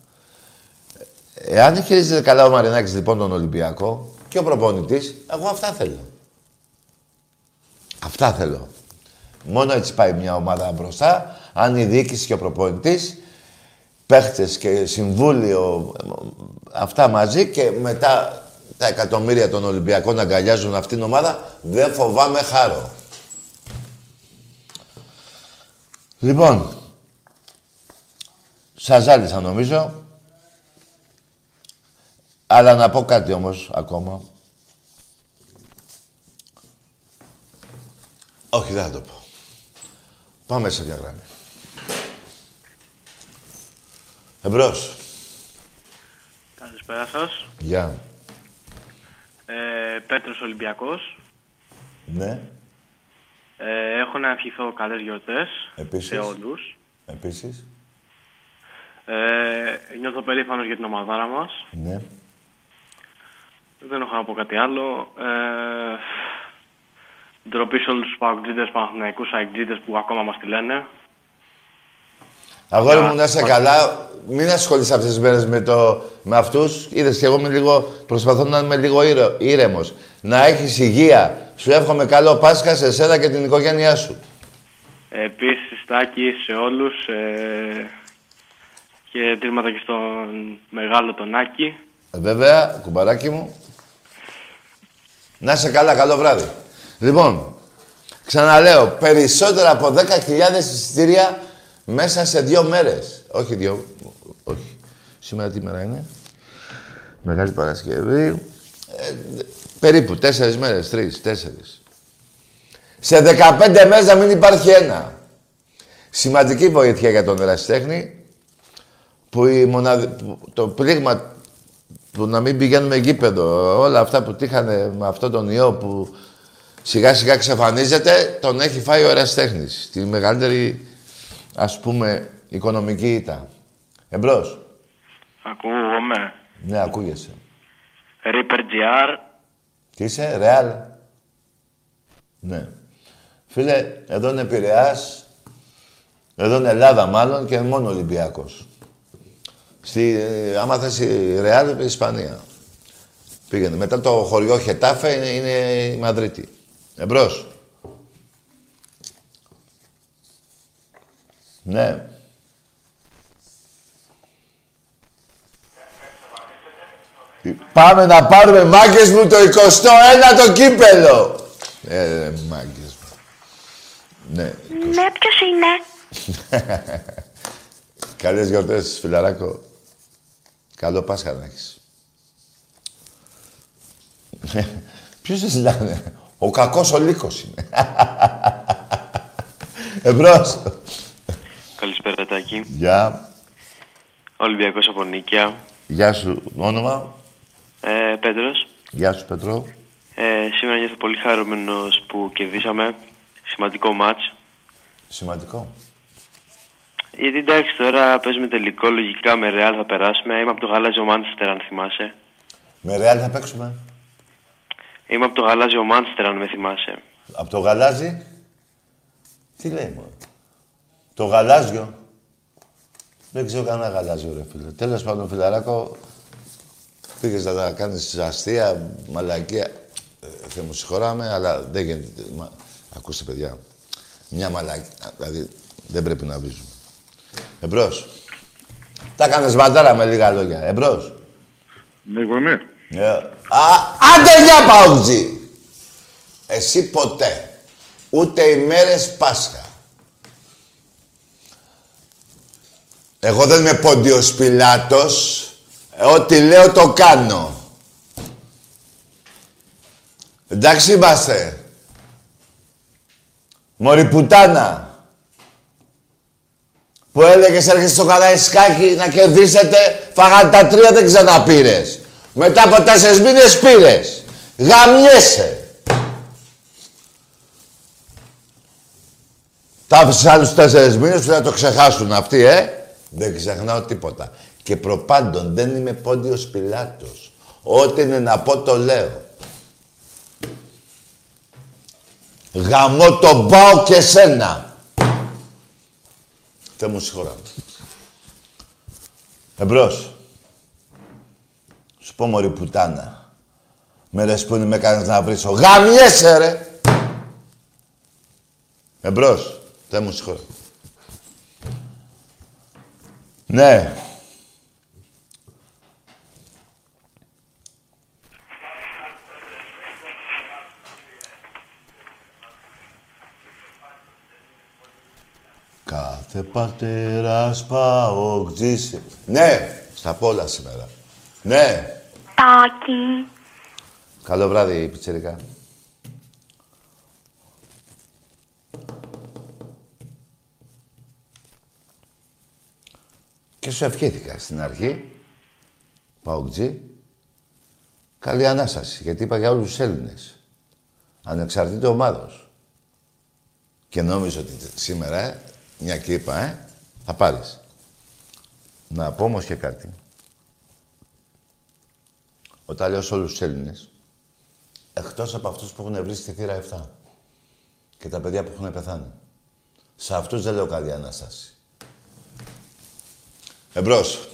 A: Εάν χειρίζεται καλά ο Μαρινάκης λοιπόν τον Ολυμπιακό και ο προπονητής, εγώ αυτά θέλω. Αυτά θέλω. Μόνο έτσι πάει μια ομάδα μπροστά. Αν η διοίκηση και ο προπονητής, παίχτες και συμβούλιο, αυτά μαζί και μετά τα εκατομμύρια των Ολυμπιακών αγκαλιάζουν αυτήν την ομάδα, δεν φοβάμαι χάρο. Λοιπόν, σας ζάλισα νομίζω. Αλλά να πω κάτι όμως ακόμα. Όχι, δεν θα το πω. Πάμε σε μια γραμμή. Εμπρός.
B: Καλησπέρα σας.
A: Γεια.
B: Ε, Πέτρος Ολυμπιακός.
A: Ναι.
B: Ε, έχω να ευχηθώ καλές γιορτές
A: Επίσης.
B: σε όλους.
A: Επίσης.
B: Ε, νιώθω περήφανος για την ομαδάρα μας.
A: Ναι.
B: Δεν έχω να πω κάτι άλλο. Ε, ντροπή σε όλους τους παουτζίδες, παναθηναϊκούς, αεκτζίδες που ακόμα μας τη λένε.
A: Αγόρι μου, να είσαι καλά. Μην ασχολείσαι αυτές τις μέρες με, το, με αυτούς. Είδες και εγώ με λίγο, προσπαθώ να είμαι λίγο ήρε, ήρεμος. Να έχεις υγεία. Σου εύχομαι καλό Πάσχα σε εσένα και την οικογένειά σου.
B: Επίσης, Τάκη, σε όλους. Ε, και τρίματα και στον μεγάλο τον Άκη.
A: Ε, βέβαια, κουμπαράκι μου. Να είσαι καλά, καλό βράδυ. Λοιπόν, ξαναλέω, περισσότερα από 10.000 εισιτήρια μέσα σε δύο μέρες. Όχι δύο, όχι. Σήμερα τι μέρα είναι; Μεγάλη Παρασκευή. Ε, περίπου τέσσερις μέρες, τρεις, τέσσερις. Σε 15 μέρες να μην υπάρχει ένα. Σημαντική βοήθεια για τον ερασιτέχνη που, η που το πλήγμα που να μην πηγαίνουμε γήπεδο, όλα αυτά που τύχανε με αυτόν τον ιό που σιγά σιγά εξαφανίζεται, τον έχει φάει ο εραστέχνης. Τη μεγαλύτερη, ας πούμε, οικονομική ήττα. Εμπρός.
B: Ακούγομαι.
A: Ναι, ακούγεσαι.
B: Reaper GR.
A: Τι είσαι, Ρεάλ. Ναι. Φίλε, εδώ είναι Πειραιάς. Εδώ είναι Ελλάδα μάλλον και μόνο Ολυμπιακός. Στη, ε, άμα θες η Ρεάλ, η Ισπανία. Πήγαινε. Μετά το χωριό Χετάφε είναι, είναι η Μαδρίτη. Εμπρός. Ναι. Πάμε να πάρουμε μάγκες μου το 21ο το κύπελο. Ε, μάγκες μου. Ναι.
C: Ναι, ποιος είναι;
A: Καλές γιορτές, φιλαράκο. Καλό Πάσχα να έχεις. Ποιος σε ζητάνε; Ο κακός ο λύκος είναι. Εμπρός.
B: Καλησπέρα, Τάκη.
A: Γεια.
B: Ολυμπιακός από Νίκαια.
A: Γεια σου. Όνομα;
B: Ε, Πέτρος.
A: Γεια σου, Πετρό.
B: Ε, σήμερα νιώθω πολύ χαρούμενος που κερδίσαμε. Σημαντικό μάτς.
A: Σημαντικό.
B: Γιατί εντάξει, τώρα παίζουμε τελικό, λογικά με Real θα περάσουμε. Είμαι από το γαλάζιο Μάντσεστερ, αν θυμάσαι.
A: Με Ρεάλ θα παίξουμε.
B: Είμαι από το γαλάζιο Μάντσεστερ, αν με θυμάσαι.
A: Από το γαλάζι. Τι λέει μόνο. Το γαλάζιο. Δεν ξέρω κανένα γαλάζιο, ρε φίλε. Τέλος πάντων, φιλαράκο, πήγες να τα κάνεις αστεία, μαλακία. Ε, Θεέ μου συγχωράμε, αλλά δεν γίνεται. Μα... Ακούστε, παιδιά. Μια μαλακία. Δηλαδή, δεν πρέπει να βρίζουμε. Εμπρός. Τα κάνεις μπατάρα με λίγα λόγια. Εμπρός.
D: Ναι, εγώ είμαι.
A: Ε, Α, άντε για παουτζή. Εσύ ποτέ. Ούτε ημέρες Πάσχα. Εγώ δεν είμαι πόντιος Πιλάτος. Ε, Ό,τι λέω το κάνω. Εντάξει είμαστε. Μωρή πουτάνα. Που έλεγες έρχεσαι στο Καραϊσκάκι να κερδίσετε, φάγατε τα τρία δεν ξαναπήρες. Μετά από τέσσερις μήνες πήρες. Γαμιέσαι. Τα άφησες άλλους τέσσερις μήνες που θα το ξεχάσουν αυτοί, ε. Δεν ξεχνάω τίποτα. Και προπάντων δεν είμαι πόντιος Πιλάτος. Ό,τι είναι να πω το λέω. Γαμώ τον πάω και σένα. Θε μου συγχωρά. Εμπρός. Σου πω μωρή πουτάνα. Μέρες που είναι με κάνεις να βρίσω. Γαμιέσαι ρε. Εμπρός. Θε μου συγχωρά. Ναι. Κάθε πατέρας παοκτζής... Ναι, στα πόλα σήμερα. Ναι.
C: Τάκη.
A: Καλό βράδυ, πιτσερικά. Και σου ευχήθηκα στην αρχή, Παοκτζή, καλή Ανάσταση, γιατί είπα για όλους τους Έλληνες. Ανεξαρτήτως ομάδος. Και νόμιζα ότι σήμερα, ε, μια και είπα, ε, θα πάρεις. Να πω όμως και κάτι. Όταν λέω σε όλους τους Έλληνες, εκτός από αυτούς που έχουν βρει στη θύρα 7 και τα παιδιά που έχουν πεθάνει. Σε αυτούς δεν λέω καλή Ανάσταση. Εμπρός.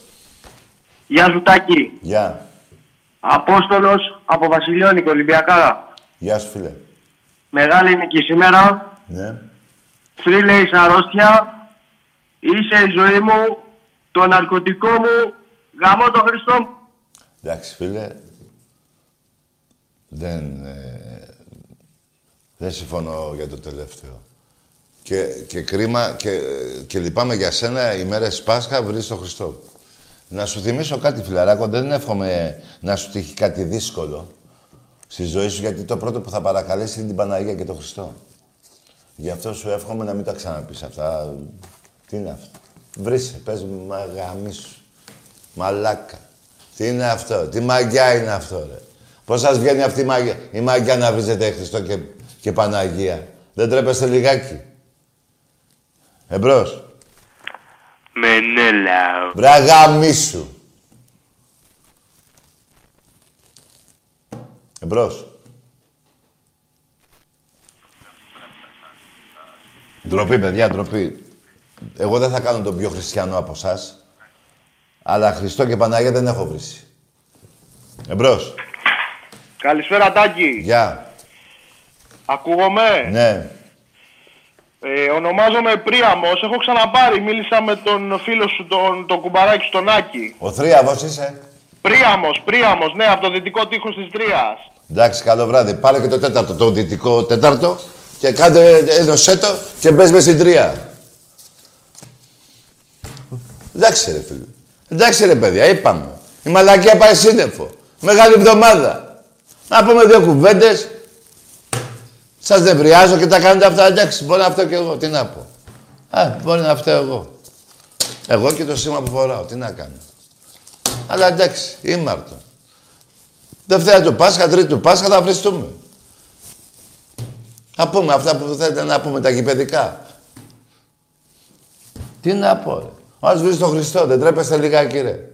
E: Γεια σου Τάκη.
A: Γεια.
E: Απόστολος από Βασιλιώνικο, Ολυμπιακάρα.
A: Γεια σου, φίλε.
E: Μεγάλη νίκη σήμερα.
A: Ναι.
E: Θρύλε είσαι αρρώστια. Είσαι η ζωή μου, το ναρκωτικό μου. Γαμώ το Χριστό μου.
A: Εντάξει, φίλε. Δεν... ε, δεν συμφωνώ για το τελευταίο. Και, και κρίμα και, και λυπάμαι για σένα οι μέρες Πάσχα βρεις τον Χριστό. Να σου θυμίσω κάτι, φιλαράκο. Δεν εύχομαι να σου τύχει κάτι δύσκολο στη ζωή σου, γιατί το πρώτο που θα παρακαλέσει είναι την Παναγία και τον Χριστό. Γι' αυτό σου εύχομαι να μην τα ξαναπείς αυτά. Τι είναι αυτό; Βρίσκε, πες μου, μα γαμίσου. Μαλάκα. Τι είναι αυτό, τι μαγιά είναι αυτό, ρε; Πώς σας βγαίνει αυτή η μαγιά, η μαγιά να βρίζετε Χριστό και, και Παναγία. Δεν τρέπεστε λιγάκι; Εμπρός.
B: Μενέλαο.
A: Βραγαμίσου. Εμπρός. Ντροπή, παιδιά, ντροπή. Εγώ δεν θα κάνω τον πιο χριστιανό από εσάς. Αλλά Χριστό και Παναγία δεν έχω βρει. Εμπρός.
E: Καλησπέρα Τάκη.
A: Γεια.
E: Ακούγομαι;
A: Ναι.
E: Ε, ονομάζομαι Πρίαμος. Έχω ξαναπάρει. Μίλησα με τον φίλο σου, τον, τον κουμπαράκι στον Άκη.
A: Ο Θρίαβος είσαι;
E: Πρίαμος, Πρίαμος, ναι, από το δυτικό τείχος της Τρίας.
A: Εντάξει, καλό βράδυ. Πάρε και το τέταρτο, το δυτικό τέταρτο και κάντε, έδωσέ το και μπες μες στην τρία. Εντάξει ρε φίλε. Εντάξει ρε παιδιά, είπαμε. Η μαλακία πάει σύννεφο. Μεγάλη εβδομάδα. Να πούμε δύο κουβέντες. Σας νευριάζω και τα κάνετε αυτά. Εντάξει, μπορεί να φταίω κι εγώ. Τι να πω. Α, μπορεί να φταίω εγώ. Εγώ και το σήμα που φοράω. Τι να κάνω. Αλλά εντάξει, ήμαρτο. Δευτέρα του Πάσχα, Τρίτη του Πάσχα θα βριστούμε. Να πούμε αυτά που θέλετε να πούμε τα γηπαιδικά. Τι να πω, ρε. Ας βρεις τον Χριστό, δεν τρέπεστε λιγάκι, ρε.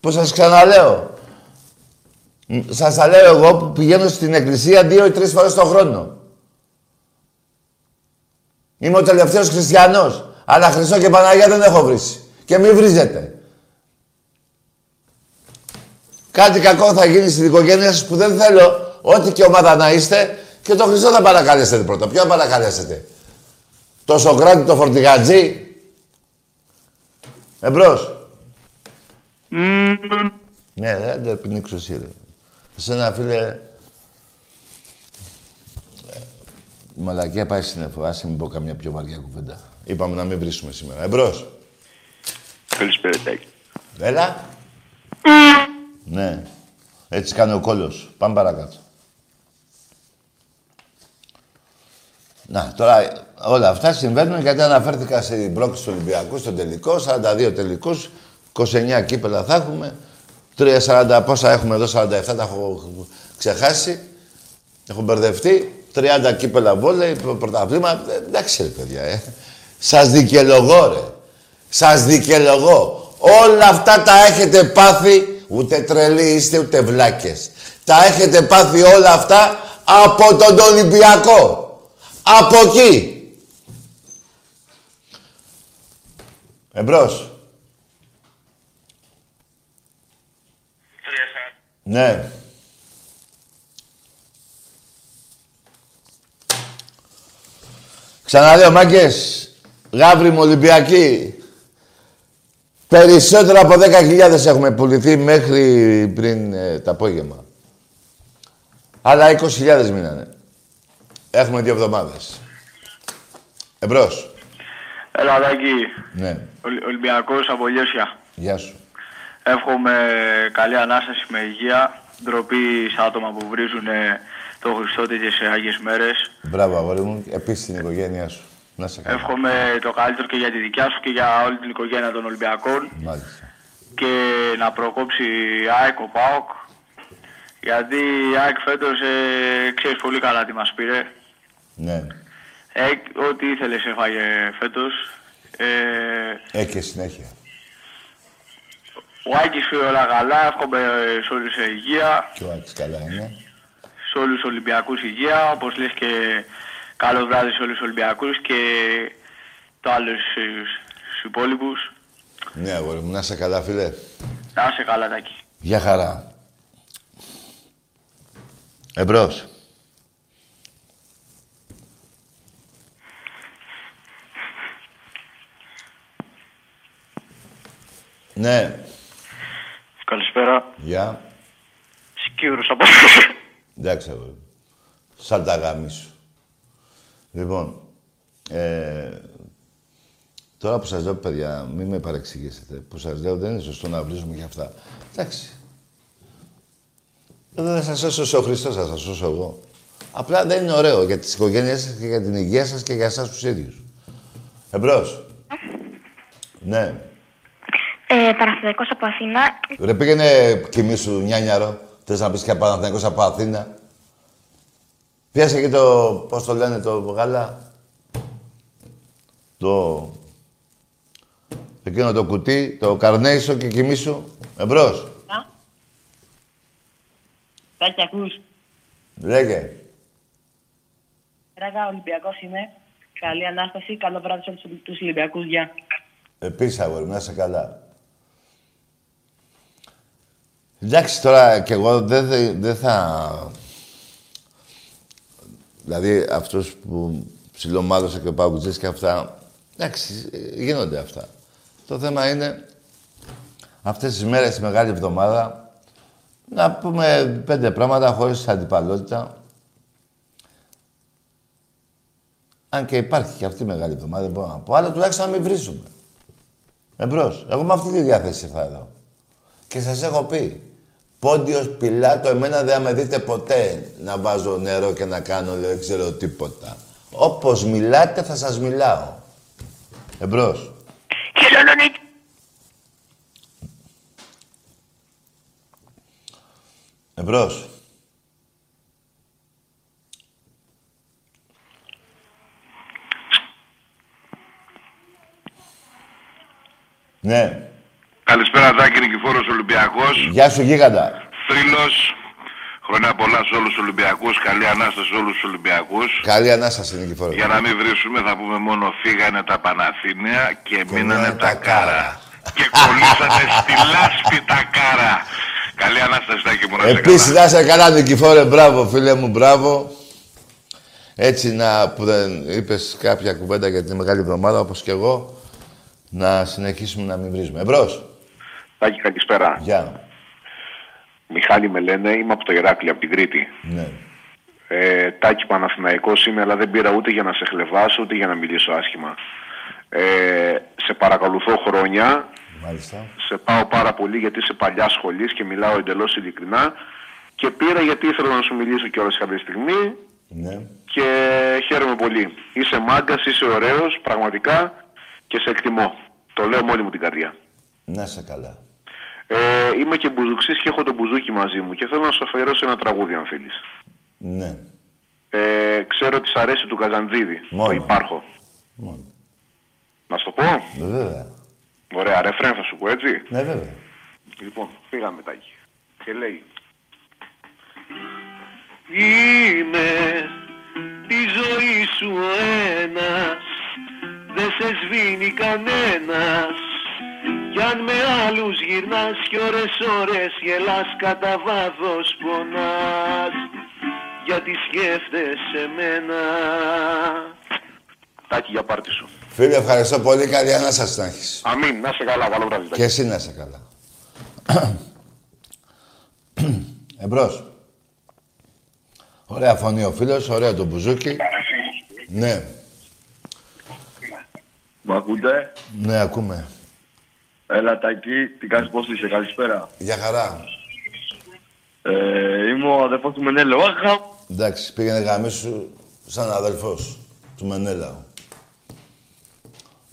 A: Πώς σας ξαναλέω. Μ, Σας τα λέω εγώ που πηγαίνω στην εκκλησία δύο ή τρεις φορές το χρόνο. Είμαι ο τελευταίος χριστιανός. Αλλά Χριστό και Παναγία δεν έχω βρει. Και μην βρίζετε. Κάτι κακό θα γίνει στην οικογένεια σας που δεν θέλω, ό,τι και ομάδα να είστε, και τον Χριστό θα παρακαλέσετε πρώτα. Ποιο θα παρακαλέσετε. Το Σοκράτη, το Φορτηγατζή; Εμπρός. Ναι, δεν δεν πνίξω εσύ, ρε. Εσένα, φίλε... ε, Η μαλακία πάει σύννεφο. Άσε μην πω καμιά πιο βαριά κουβέντα. Είπαμε να μην βρίσουμε σήμερα. Εμπρός.
E: Καλησπέρα Τάκη.
A: Έλα. Ναι. Έτσι κάνει ο κόλλος. Πάμε παρακάτω. Να, τώρα όλα αυτά συμβαίνουν γιατί αναφέρθηκα στην πρόκληση του Ολυμπιακούς, στον τελικό, 42 τελικούς, 29 κύπελα θα έχουμε, 3-40 πόσα έχουμε εδώ, 47 τα έχω ξεχάσει, έχω μπερδευτεί, 30 κύπελα βόλεϊ, πρω- πρωταβλήματα, Ε, εντάξει ρε παιδιά, ε. Σας δικαιολογώ ρε. Σας δικαιολογώ. Όλα αυτά τα έχετε πάθει, ούτε τρελοί είστε ούτε βλάκες. Τα έχετε πάθει όλα αυτά από τον Ολυμπιακό. Από εκεί. Εμπρός. Ναι. Ξαναλέω, μάγκες, γάβρι μου Ολυμπιακοί, περισσότερο από 10.000 έχουμε πουληθεί μέχρι πριν ε, το απόγευμα. Άλλα 20.000 μείνανε. Έχουμε δύο εβδομάδες. Εμπρός.
B: Έλα, Δάκη.
A: Ναι.
B: Ολυ- Ολυμπιακός από Λιώσια.
A: Γεια σου.
B: Εύχομαι καλή Ανάσταση με υγεία. Ντροπή σε άτομα που βρίζουν ε, το Χριστό τέτοιες ε, Άγιες μέρες.
A: Μπράβο, αγόρι μου. Επίσης την οικογένειά σου. Να σε καλά.
B: Εύχομαι το καλύτερο και για τη δικιά σου και για όλη την οικογένεια των Ολυμπιακών.
A: Μάλιστα.
B: Και να προκόψει η ΑΕΚ ο ΠΑΟΚ. Γιατί η ΑΕΚ φέτος ε, ξέρεις πολύ καλά τι μας πήρε.
A: Ναι.
B: Ε, ό,τι ήθελες έφαγε φέτος. Ε,
A: Ε, και συνέχεια.
B: ο Άκης φύγει όλα καλά. Εύχομαι σε όλους ε, υγεία.
A: Και ο Άκης καλά είναι.
B: σε όλους τους Ολυμπιακούς υγεία, όπως λες και καλό βράδυ σε όλους τους Ολυμπιακούς και το άλλο στους, στους υπόλοιπους.
A: Ναι, αγόρι μου. Να σε καλά, φίλε.
B: Να είσαι καλά, Τάκη.
A: Γεια χαρά. Εμπρός. Ναι.
B: Καλησπέρα.
A: Γεια.
B: Σκύρος από...
A: Εντάξει, αγόρι. μου. Σαν τα γάμι σου. Λοιπόν, ε, τώρα που σας λέω, παιδιά, μην με παρεξηγήσετε. Που σας λέω, δεν είναι σωστό να βρίζουμε για αυτά. Εντάξει. Δεν θα σας σώσω ο Χριστός, θα σας σώσω εγώ. Απλά δεν είναι ωραίο για τις οικογένειές σας και για την υγεία σας και για εσάς τους ίδιους. Εμπρός. Ναι.
C: Ε, Παναθηναϊκός από Αθήνα.
A: Ρε πήγαινε κοιμήσου νιάνιαρο. Θες να πεις και Παναθηναϊκός από Αθήνα. Πιάσε και το, πώς το λένε, το γάλα. Το... Εκείνο το κουτί, το καρνέισο και κοιμήσου. Εμπρός.
D: Τάκη, ακούς.
A: Λέγε.
D: Ράγα, Ολυμπιακός είμαι. Καλή Ανάσταση. Καλό βράδυ σε όλους τους Ολυμπιακούς. Γεια.
A: Επίσης, αγόρι, μου, να είσαι καλά. Εντάξει, τώρα κι εγώ δεν δεν- δεν θα... Δηλαδή, αυτούς που ψιλομάδωσε και ο Παγκουτζής και αυτά, εντάξει, γίνονται αυτά. Το θέμα είναι, αυτές τις μέρες, τη Μεγάλη Εβδομάδα, να πούμε πέντε πράγματα χωρίς αντιπαλότητα. Αν και υπάρχει και αυτή η Μεγάλη Εβδομάδα, δεν μπορώ να πω, αλλά τουλάχιστον να μην βρίζουμε. Εμπρός. Εγώ με αυτή τη διάθεση ήρθα εδώ. Και σας έχω πει, Πόντιος Πιλάτο, εμένα δεν θα με δείτε ποτέ να βάζω νερό και να κάνω δεν ξέρω τίποτα. Όπως μιλάτε θα σας μιλάω. Εμπρός.
C: Θεσσαλονίκη.
A: Εμπρός. Ναι.
F: Καλησπέρα Τάκη Νικηφόρος Ολυμπιακός,
A: Γεια σου γίγαντα.
F: θρύλος, χρόνια πολλά σε όλους τους Ολυμπιακούς, καλή Ανάσταση σε όλους τους Ολυμπιακούς.
A: Καλή Ανάσταση, Νικηφόρος.
F: Για να μην βρίσουμε θα πούμε μόνο φύγανε τα Παναθήνια και μείνανε τα κάρα. Και κολλήσανε στη λάσπη τα κάρα. Καλή Ανάσταση Τάκη μου να σε
A: Επίσης,
F: καλά.
A: να είσαι καλά, Νικηφόρε, μπράβο, φίλε μου, μπράβο. Έτσι, να, που δεν είπες κάποια κουβέντα για τη Μεγάλη Εβδομάδα, όπως και εγώ, να συνεχίσουμε να μην βρίζουμε. Εμπρός.
G: Τάκη, καλησπέρα.
A: Γεια.
G: Μιχάλη με λένε, είμαι από το Ηράκλειο, από την Κρήτη.
A: Ναι.
G: Ε, τάκη Παναθηναϊκός είμαι, αλλά δεν πήρα ούτε για να σε χλεβάσω, ούτε για να μιλήσω άσχημα. Ε, σε παρακολουθώ χρόνια,
A: Μάλιστα.
G: σε πάω πάρα πολύ γιατί είσαι παλιά σχολής και μιλάω εντελώς ειλικρινά και πήρα γιατί ήθελα να σου μιλήσω κιόλας κάποια στιγμή
A: Ναι.
G: και χαίρομαι πολύ. Είσαι μάγκας, είσαι ωραίος, πραγματικά και σε εκτιμώ. Το λέω με όλη μου την καρδιά.
A: Να είσαι καλά.
G: Ε, είμαι και μπουζουξής και έχω το μπουζούκι μαζί μου και θέλω να σου αφιερώσω ένα τραγούδι αν θέλεις.
A: Ναι.
G: Ε, ξέρω ότι σ' αρέσει του Καζαντζίδη.
A: Μόνο.
G: Το υπάρχω.
A: Μόνο.
G: Να σου το πω.
A: Ε, Βέβαια.
G: Ωραία, ρεφρέν θα σου πω έτσι.
A: Ναι, βέβαια.
G: Λοιπόν, πήγαμε μετά εκεί. Και λέει. Είμαι τη ζωή σου ο ένας Δεν σε σβήνει κανένας Κι αν με άλλους γυρνάς κι ώρες ώρες γελάς κατά βάθος πονάς Γιατί σκέφτεσαι μένα Τάκη για πάρτι σου.
A: Φίλε, ευχαριστώ πολύ. Καλή Ανάσταση να έχεις.
G: Αμήν, να σε καλά, καλό βράδυ.
A: Και εσύ να είσαι καλά. Εμπρός. Ωραία φωνή ο φίλος, ωραίο το μπουζούκι. Ναι,
H: Μ' ακούτε;
A: ναι, ακούμε.
H: Έλα Τάκη, τι κάνεις, πώς είσαι, καλησπέρα.
A: Για χαρά.
H: Ε, είμαι ο αδερφός του Μενέλο. Αχα!
A: Εντάξει, πήγαινε γαμίσου σαν αδελφός του Μενέλαου.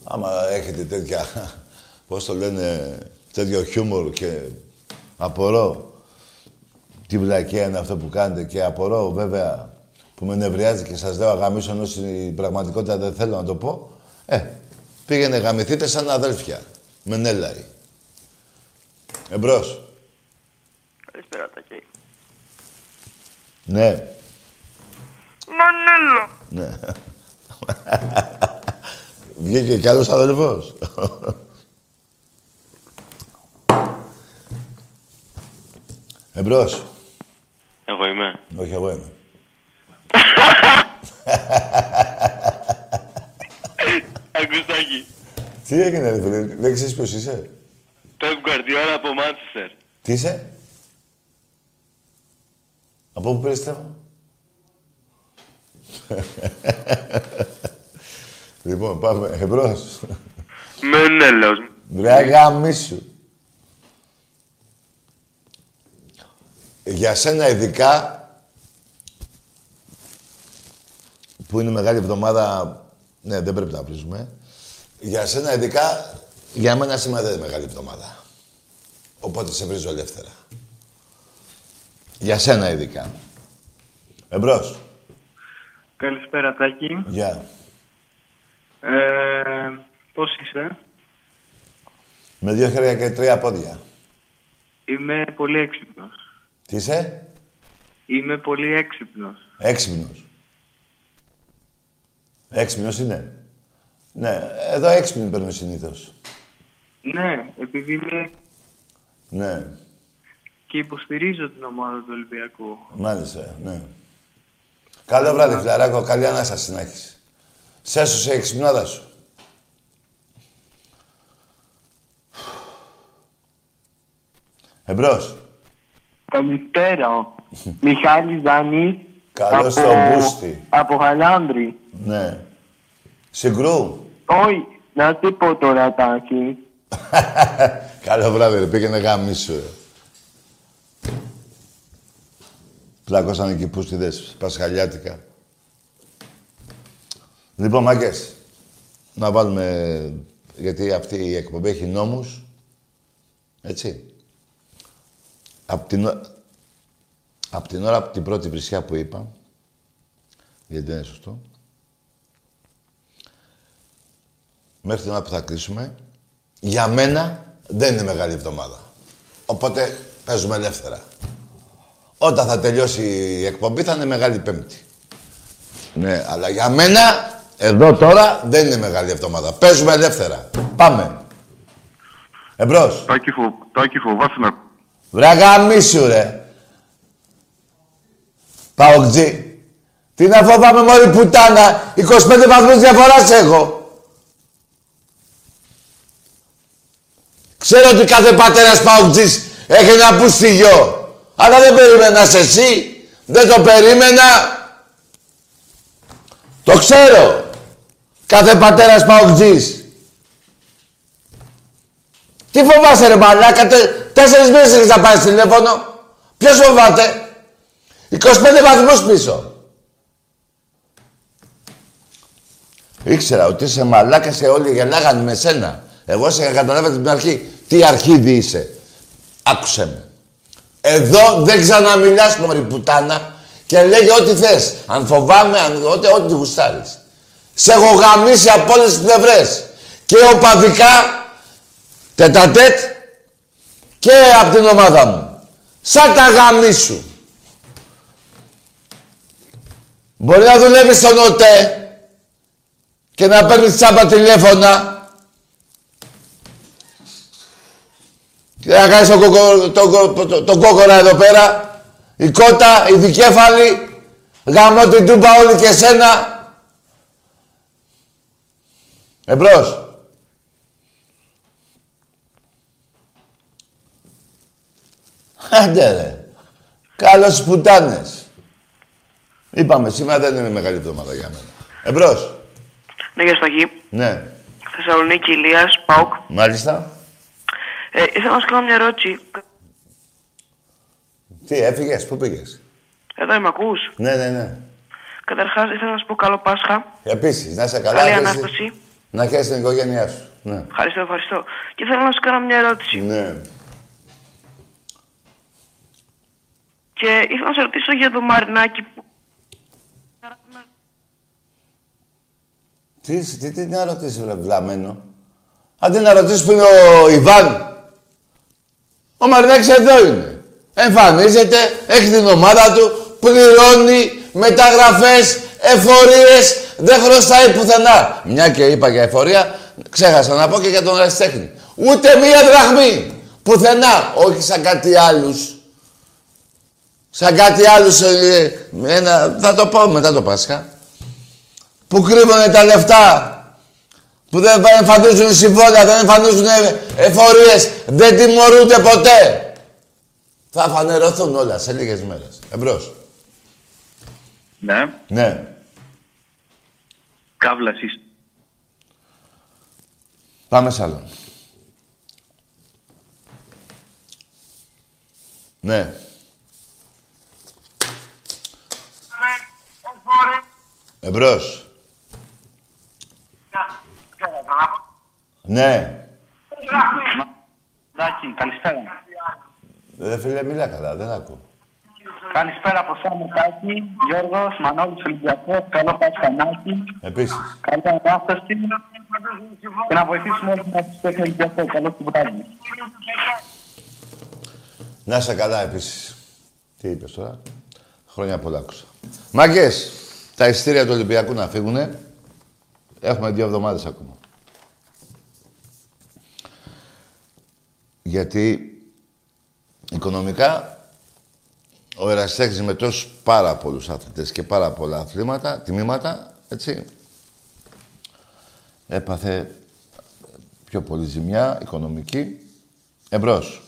A: Άμα έχετε τέτοια, πώς το λένε, τέτοιο χιούμορ και απορώ τι βλακία είναι αυτό που κάνετε και απορώ βέβαια που με νευριάζει και σας λέω αγαμίσω ενώ στην πραγματικότητα δεν θέλω να το πω. Ε, πήγαινε γαμηθείτε σαν αδέλφια. Μενέλαοι. Εμπρός.
I: Καλησπέρα, Τακί.
A: Ναι.
I: Μανέλο.
A: Ναι. Βγήκε κι άλλος αδελφός. Εμπρός.
B: Εγώ είμαι.
A: Όχι, εγώ είμαι.
B: Αγκουστάκι.
A: Τι έγινε, ρε φίλε, δεν ξέρεις ποιος είσαι;
B: Πεπ Γκουαρδιόλα από Μάντσεστερ.
A: Τι είσαι; Από πού πήρες τηλέφωνο; λοιπόν, πάμε. Εμπρός.
B: Μενέλος.
A: Βρε γαμίσου. Για σένα ειδικά, που είναι μεγάλη εβδομάδα, ναι, δεν πρέπει να βρίζουμε. Για σένα ειδικά, για μένα σήμερα δεν είναι μεγάλη εβδομάδα. Οπότε σε βρίζω ελεύθερα. Για σένα ειδικά. Εμπρός.
J: Καλησπέρα, Τάκη.
A: Γεια.
J: Ε, πώς είσαι;
A: Με δύο χέρια και τρία πόδια.
J: Είμαι πολύ έξυπνος.
A: Τι είσαι;
J: Είμαι πολύ έξυπνος.
A: Έξυπνος. Έξυπνος είναι. Ναι, εδώ έξυπνοι παίρνουν συνήθως.
J: Ναι, επειδή είμαι
A: Ναι,
J: και υποστηρίζω την ομάδα του Ολυμπιακού.
A: μάλιστα, ναι. Καλό βράδυ, φιλαράκο. Καλή Ανάσταση να έχεις. Σε έσωσε η εξυπνάδα σου. Εμπρός.
J: Καλησπέρα. Μιχάλης Δανής.
A: Καλώς
J: από-
A: το μπούστι.
J: Από Χαλάνδρη.
A: Ναι. Συγκρού.
J: Όχι, να τι πω τώρα, Τάκη.
A: Καλό βράδυ, ρε. Πήγαινε γάμισου, ρε. Πλάκωσαν εκεί πούστιδες, πασχαλιάτικα. Λοιπόν, μάγκες, να βάλουμε... Γιατί αυτή η εκπομπή έχει νόμους. Έτσι. Απ' την, ω- απ' την ώρα, από την πρώτη βρισιά που είπα, γιατί δεν είναι σωστό, μέχρι την ώρα που θα κλείσουμε, για μένα δεν είναι μεγάλη εβδομάδα. Οπότε παίζουμε ελεύθερα. Όταν θα τελειώσει η εκπομπή θα είναι μεγάλη πέμπτη. Ναι, αλλά για μένα εδώ τώρα δεν είναι μεγάλη εβδομάδα. Παίζουμε ελεύθερα. Πάμε. Εμπρός.
F: Τάκη, φο... Τάκη φοβάσαι να...
A: Βρε γαμίσου, ρε. Παοκτζή. Τι να φοβάμαι μόλι πουτάνα. 25 βαθμούς διαφοράς έχω. Ξέρω ότι κάθε πατέρας Παοκτζής έχει ένα πουστιγιό. Αλλά δεν περίμενας σε εσύ. Δεν το περίμενα. Το ξέρω. Κάθε πατέρας Παοκτζής. Τι φοβάσαι ρε μαλάκα, τε, τέσσερις μήνες έχεις να πάρεις τηλέφωνο. Ποιος φοβάται; 25 βαθμούς πίσω. Ήξερα ότι είσαι μαλάκα και όλοι γελάγανε με σένα. Εγώ σε είχα καταλάβει από την αρχή. Τι αρχίδι είσαι. Άκουσε με. Εδώ δεν ξαναμιλάς μωρή πουτάνα και λέγε ό,τι θες. Αν φοβάμαι, αν ό,τι, ό,τι γουστάρεις. Σε έχω γαμίσει από όλες τις πλευρές. Και οπαδικά, τετατέτ και από την ομάδα μου. Σαν τα γαμίσου. Μπορεί να δουλεύεις στον ΟΤΕ και να παίρνεις τσάμπα τηλέφωνα και να κάνεις τον κοκο, το, το, το, το κόκορα εδώ πέρα, η κότα, η δικέφαλη, γαμώ την τούμπα όλη και σένα. Εμπρός. Άντε ρε. Καλώς τις πουτάνες. Είπαμε, σήμερα δεν είναι μεγάλη εβδομάδα για μένα. Εμπρός.
I: Ναι, για Σταγή.
A: Ναι.
I: Θεσσαλονίκη, Ηλίας, ΠΑΟΚ.
A: Μάλιστα.
I: Ε, ήθελα να σου κάνω μια ερώτηση.
A: Τι, έφυγες, πού πήγες;
I: Εδώ είμαι, ακούς;
A: Ναι, ναι, ναι.
I: Καταρχάς, ήθελα να σου πω καλό Πάσχα.
A: Επίσης, να είσαι καλά.
I: Καλή
A: και εσύ-
I: Ανάσταση.
A: Να χαίρεσαι την οικογένειά σου. Ναι.
I: Ευχαριστώ, ευχαριστώ. Και ήθελα να σου κάνω μια ερώτηση.
A: Ναι.
I: Και ήθελα να σε ρωτήσω για το Μαρινάκι που...
A: Τι, τι, τι να ρωτήσεις, βρε βλαμμένο; Αντί να ρωτήσεις που είναι ο Ιβάν. Ο Μαρινάκης εδώ είναι. Εμφανίζεται, έχει την ομάδα του, πληρώνει μεταγραφές, εφορίες, δεν χρωστάει πουθενά. Μια και είπα για εφορία, ξέχασα να πω και για τον αριστέχνη. Ούτε μία δραχμή. Πουθενά. Όχι σαν κάτι άλλους. Σαν κάτι άλλους, ε, ένα, θα το πω μετά το Πάσχα. Που κρύβουνε τα λεφτά. Που δεν εμφανίζουν συμβόλαια, δεν εμφανίζουν εφορίες, δεν τιμωρούνται ποτέ. Θα φανερωθούν όλα σε λίγες μέρες. Εμπρός.
J: Ναι.
A: Ναι.
J: Καύλας είσαι.
A: Πάμε σ' άλλο. Ναι. Εμπρός. Ναι.
J: Δάκη, καλησπέρα.
A: Ρε φίλε, μιλά καλά, δεν ακούω.
J: Καλησπέρα από σένα, Τάκη. Γιώργος, Μανώλης Ολυμπιακός, καλό Πασχανάκη.
A: Επίσης.
J: Καλή Ανάσταση. Και να βοηθήσουμε όλοι να τους παίξει Ολυμπιακό. Καλό του βράδυ.
A: Να είσαι καλά επίσης. Τι είπες τώρα; Χρόνια πολλά άκουσα. Μάγκες, τα ειστήρια του Ολυμπιακού να φύγουνε. Έχουμε δύο εβδομάδες ακόμα. Γιατί οικονομικά ο Εραστέχνης με τόσους πάρα πολλούς αθλητές και πάρα πολλά αθλήματα, τιμήματα, έτσι, έπαθε πιο πολύ ζημιά οικονομική εμπρός.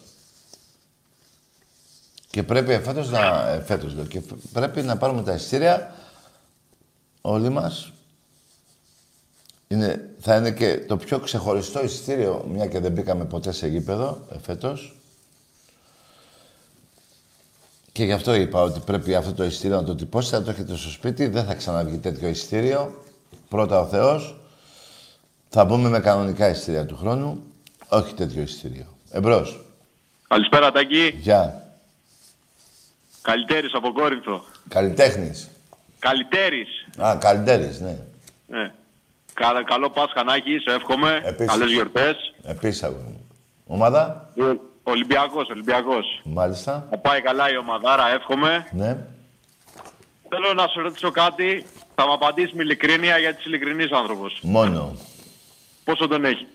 A: Και πρέπει εφέτος να... Εφέτος λέω. Και πρέπει να πάρουμε τα ειστήρια όλοι μας. Είναι, θα είναι και το πιο ξεχωριστό ειστήριο, μια και δεν μπήκαμε ποτέ σε γήπεδο, εφέτος. Και γι' αυτό είπα ότι πρέπει αυτό το ειστήριο να το τυπώσετε, να το έχετε στο σπίτι. Δεν θα ξαναβγεί τέτοιο ειστήριο. Πρώτα ο Θεός. Θα μπούμε με κανονικά ειστήρια του χρόνου. Όχι τέτοιο ειστήριο. Εμπρός.
K: Καλησπέρα, Τάκη.
A: Γεια.
K: Καλυτέρης από Κόρινθο.
A: Καλλιτέχνης.
K: Καλυτέρης.
A: Α, Καλλιτέρης, ναι.
K: Ναι. Κα- καλό Πάσχα να έχεις, εύχομαι.
A: Επίσης.
K: Καλές γιορτές.
A: Επίσης, αγόρι μου. Ομάδα;
K: Ολυμπιακός, Ολυμπιακός.
A: Μάλιστα.
K: Θα πάει καλά η ομαδάρα, εύχομαι.
A: Ναι.
K: Θέλω να σου ρωτήσω κάτι. Θα μου απαντήσεις με ειλικρίνεια γιατί είσαι ειλικρινής άνθρωπος.
A: Μόνο.
K: Πόσο τον έχει;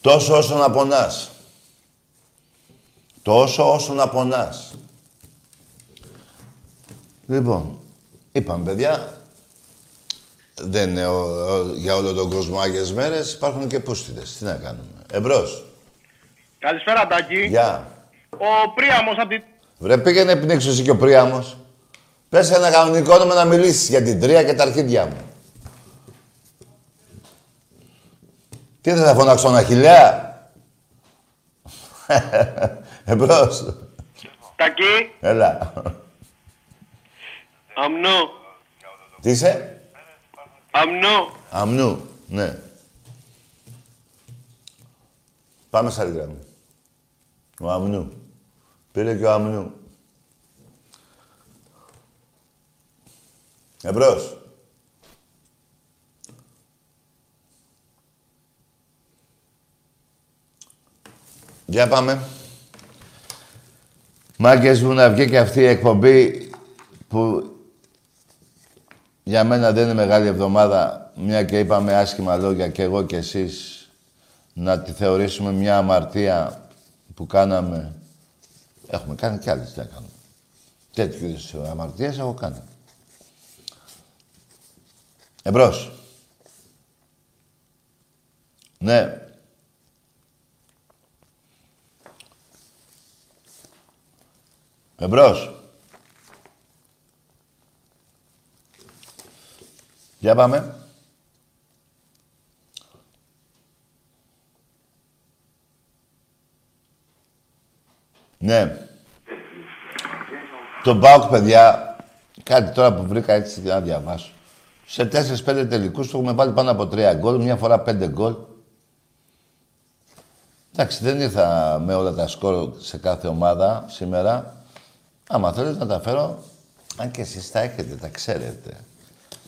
A: Τόσο όσο να πονάς. Τόσο όσο να πονάς. Λοιπόν, είπαμε παιδιά, δεν είναι ο- ο- για όλο τον κόσμο Άγιες μέρες, υπάρχουν και πούστιδες. Τι να κάνουμε. Εμπρός.
L: Καλησπέρα, Τάκη.
A: Γεια.
L: Ο Πρίαμος από την...
A: Βρε πήγαινε πνίξου εσύ και ο Πρίαμος. Πες ένα κανονικό όνομα να μιλήσεις για την τρία και τα αρχίδια μου. Τι δεν θα φωνάξω τον Αχιλέα. Εμπρός.
L: Τάκη.
A: Έλα.
L: Αμνό.
A: Τι είσαι;
L: Αμνό.
A: Αμνού. Ναι. Πάμε σε άλλη γραμμή. Ο Αμνού. Πήρε και ο Αμνού. Εμπρός. Για πάμε. Μάγκες μου να βγει και αυτή η εκπομπή που για μένα δεν είναι μεγάλη εβδομάδα, μια και είπαμε άσχημα λόγια και εγώ και εσείς, να τη θεωρήσουμε μια αμαρτία που κάναμε. Έχουμε κάνει κι άλλες, τι να κάνουμε. Τέτοιου είδους αμαρτίες έχω κάνει. Εμπρός. Ναι. Εμπρός. Για πάμε. Ναι. Το Μπάουκ, παιδιά, κάτι τώρα που βρήκα έτσι να διαβάσω. Σε 4-5 τελικούς του έχουμε βάλει πάνω από 3 γκολ, μια φορά 5 γκολ. Εντάξει, δεν ήρθα με όλα τα σκόρ σε κάθε ομάδα σήμερα. Άμα θέλετε να τα φέρω, αν και εσείς τα έχετε, τα ξέρετε.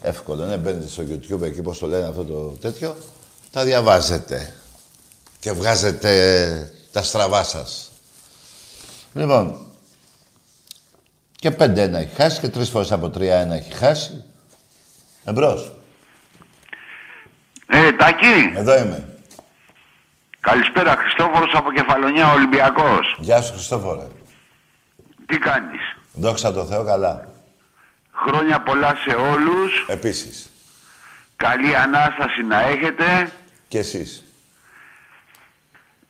A: Εύκολο, ναι, μπαίνετε στο YouTube εκεί, πώς το λένε αυτό το τέτοιο, τα διαβάζετε και βγάζετε τα στραβά σας. Λοιπόν, και 5-1 έχει χάσει και τρεις φορές από 3-1 έχει χάσει. Εμπρός.
F: Ε, Τάκη.
A: Εδώ είμαι.
F: Καλησπέρα, Χριστόφορος από Κεφαλονιά, Ολυμπιακός.
A: Γεια σου, Χριστόφορε.
F: Τι κάνεις;
A: Δόξα τω Θεώ, καλά.
F: Χρόνια πολλά σε όλους.
A: Επίσης.
F: Καλή Ανάσταση να έχετε.
A: Και εσείς.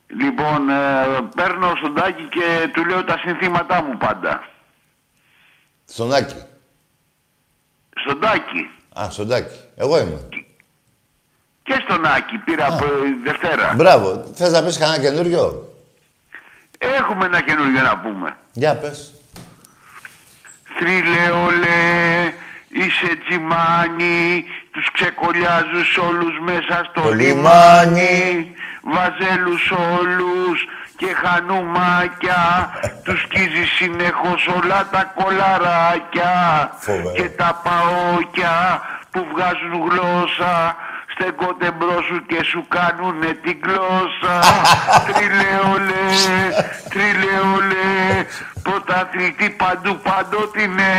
F: Λοιπόν, ε, παίρνω στον Τάκη και του λέω τα συνθήματά μου πάντα.
A: Στον Άκη.
F: Στον Τάκη.
A: Α, στον Τάκη. Εγώ είμαι.
F: Και στον Άκη πήρα από ε, Δευτέρα.
A: Μπράβο. Θες να πεις κανένα καινούριο;
F: Έχουμε ένα καινούργιο να πούμε.
A: Για πες.
F: Θρύλε ολέ, είσαι τσιμάνι, τους ξεκολλιάζεις όλους μέσα στο
A: Το
F: λιμάνι.
A: λιμάνι.
F: Βαζέλους όλους και χανουμάκια, τους σκίζεις συνεχώς όλα τα κολαράκια
A: Φοβερό.
F: και τα παόκια που βγάζουν γλώσσα στέκονται μπρος σου και σου κάνουνε την γλώσσα Τριλεολέ, τριλεολέ Πρωταθλητή παντού παντότινε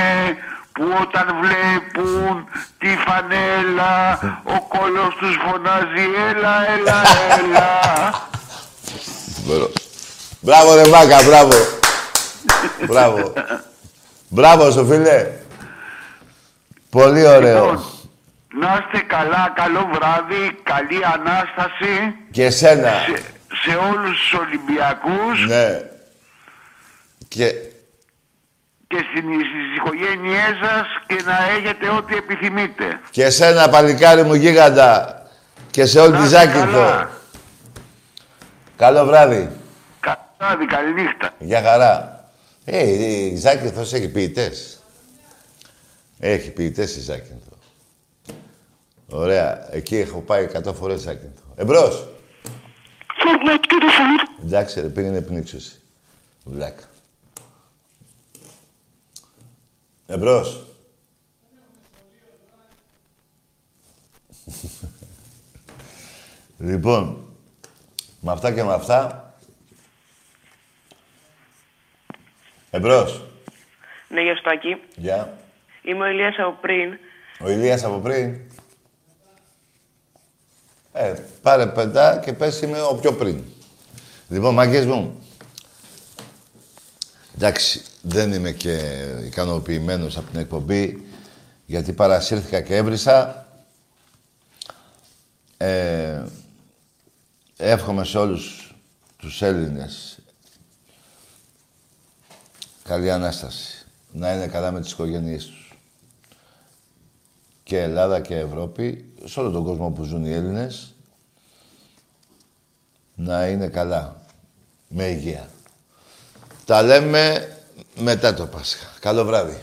F: που όταν βλέπουν τη φανέλα ο κόλος τους φωνάζει έλα, έλα, έλα.
A: Μπορώ. Μπράβο ρε Μάκα, μπράβο. μπράβο. μπράβο σου φίλε. Πολύ ωραίο.
F: Λοιπόν, να είστε καλά, καλό βράδυ, καλή Ανάσταση
A: Και εσένα.
F: σε, σε όλους τους Ολυμπιακούς
A: Ναι. Και
F: και στην, στις οικογένειές σας και να έχετε ό,τι επιθυμείτε.
A: Και εσένα παλικάρι μου γίγαντα και σε όλη τη
F: Να είστε
A: Ζάκυνθο.
F: καλά.
A: Καλό βράδυ.
F: Καλό βράδυ, καληνύχτα.
A: Γεια χαρά. Ε, η Ζάκυνθος έχει ποιητές. Έχει ποιητές η Ζάκυνθο. Ωραία. Εκεί έχω πάει 100 φορές Ζάκυνθο. Εμπρός. Εντάξει ρε, πήγαινε πνίξωση. Βλάκα. Εμπρός. λοιπόν, με αυτά και με αυτά... Εμπρός.
I: Ναι, γεια σου, Τάκη.
A: Γεια.
I: Είμαι ο Ηλίας από πριν.
A: Ο Ηλίας από πριν. Ε, πάρε πεντά και πες είμαι ο πιο πριν. Λοιπόν, μάγκες μου. Εντάξει, δεν είμαι και ικανοποιημένος από την εκπομπή, γιατί παρασύρθηκα και έβρισα. Ε, εύχομαι σε όλους τους Έλληνες καλή Ανάσταση. Να είναι καλά με τις οικογένειές τους. Και Ελλάδα και Ευρώπη, σε όλο τον κόσμο που ζουν οι Έλληνες, να είναι καλά. Με υγεία. Τα λέμε μετά το Πάσχα. Καλό βράδυ.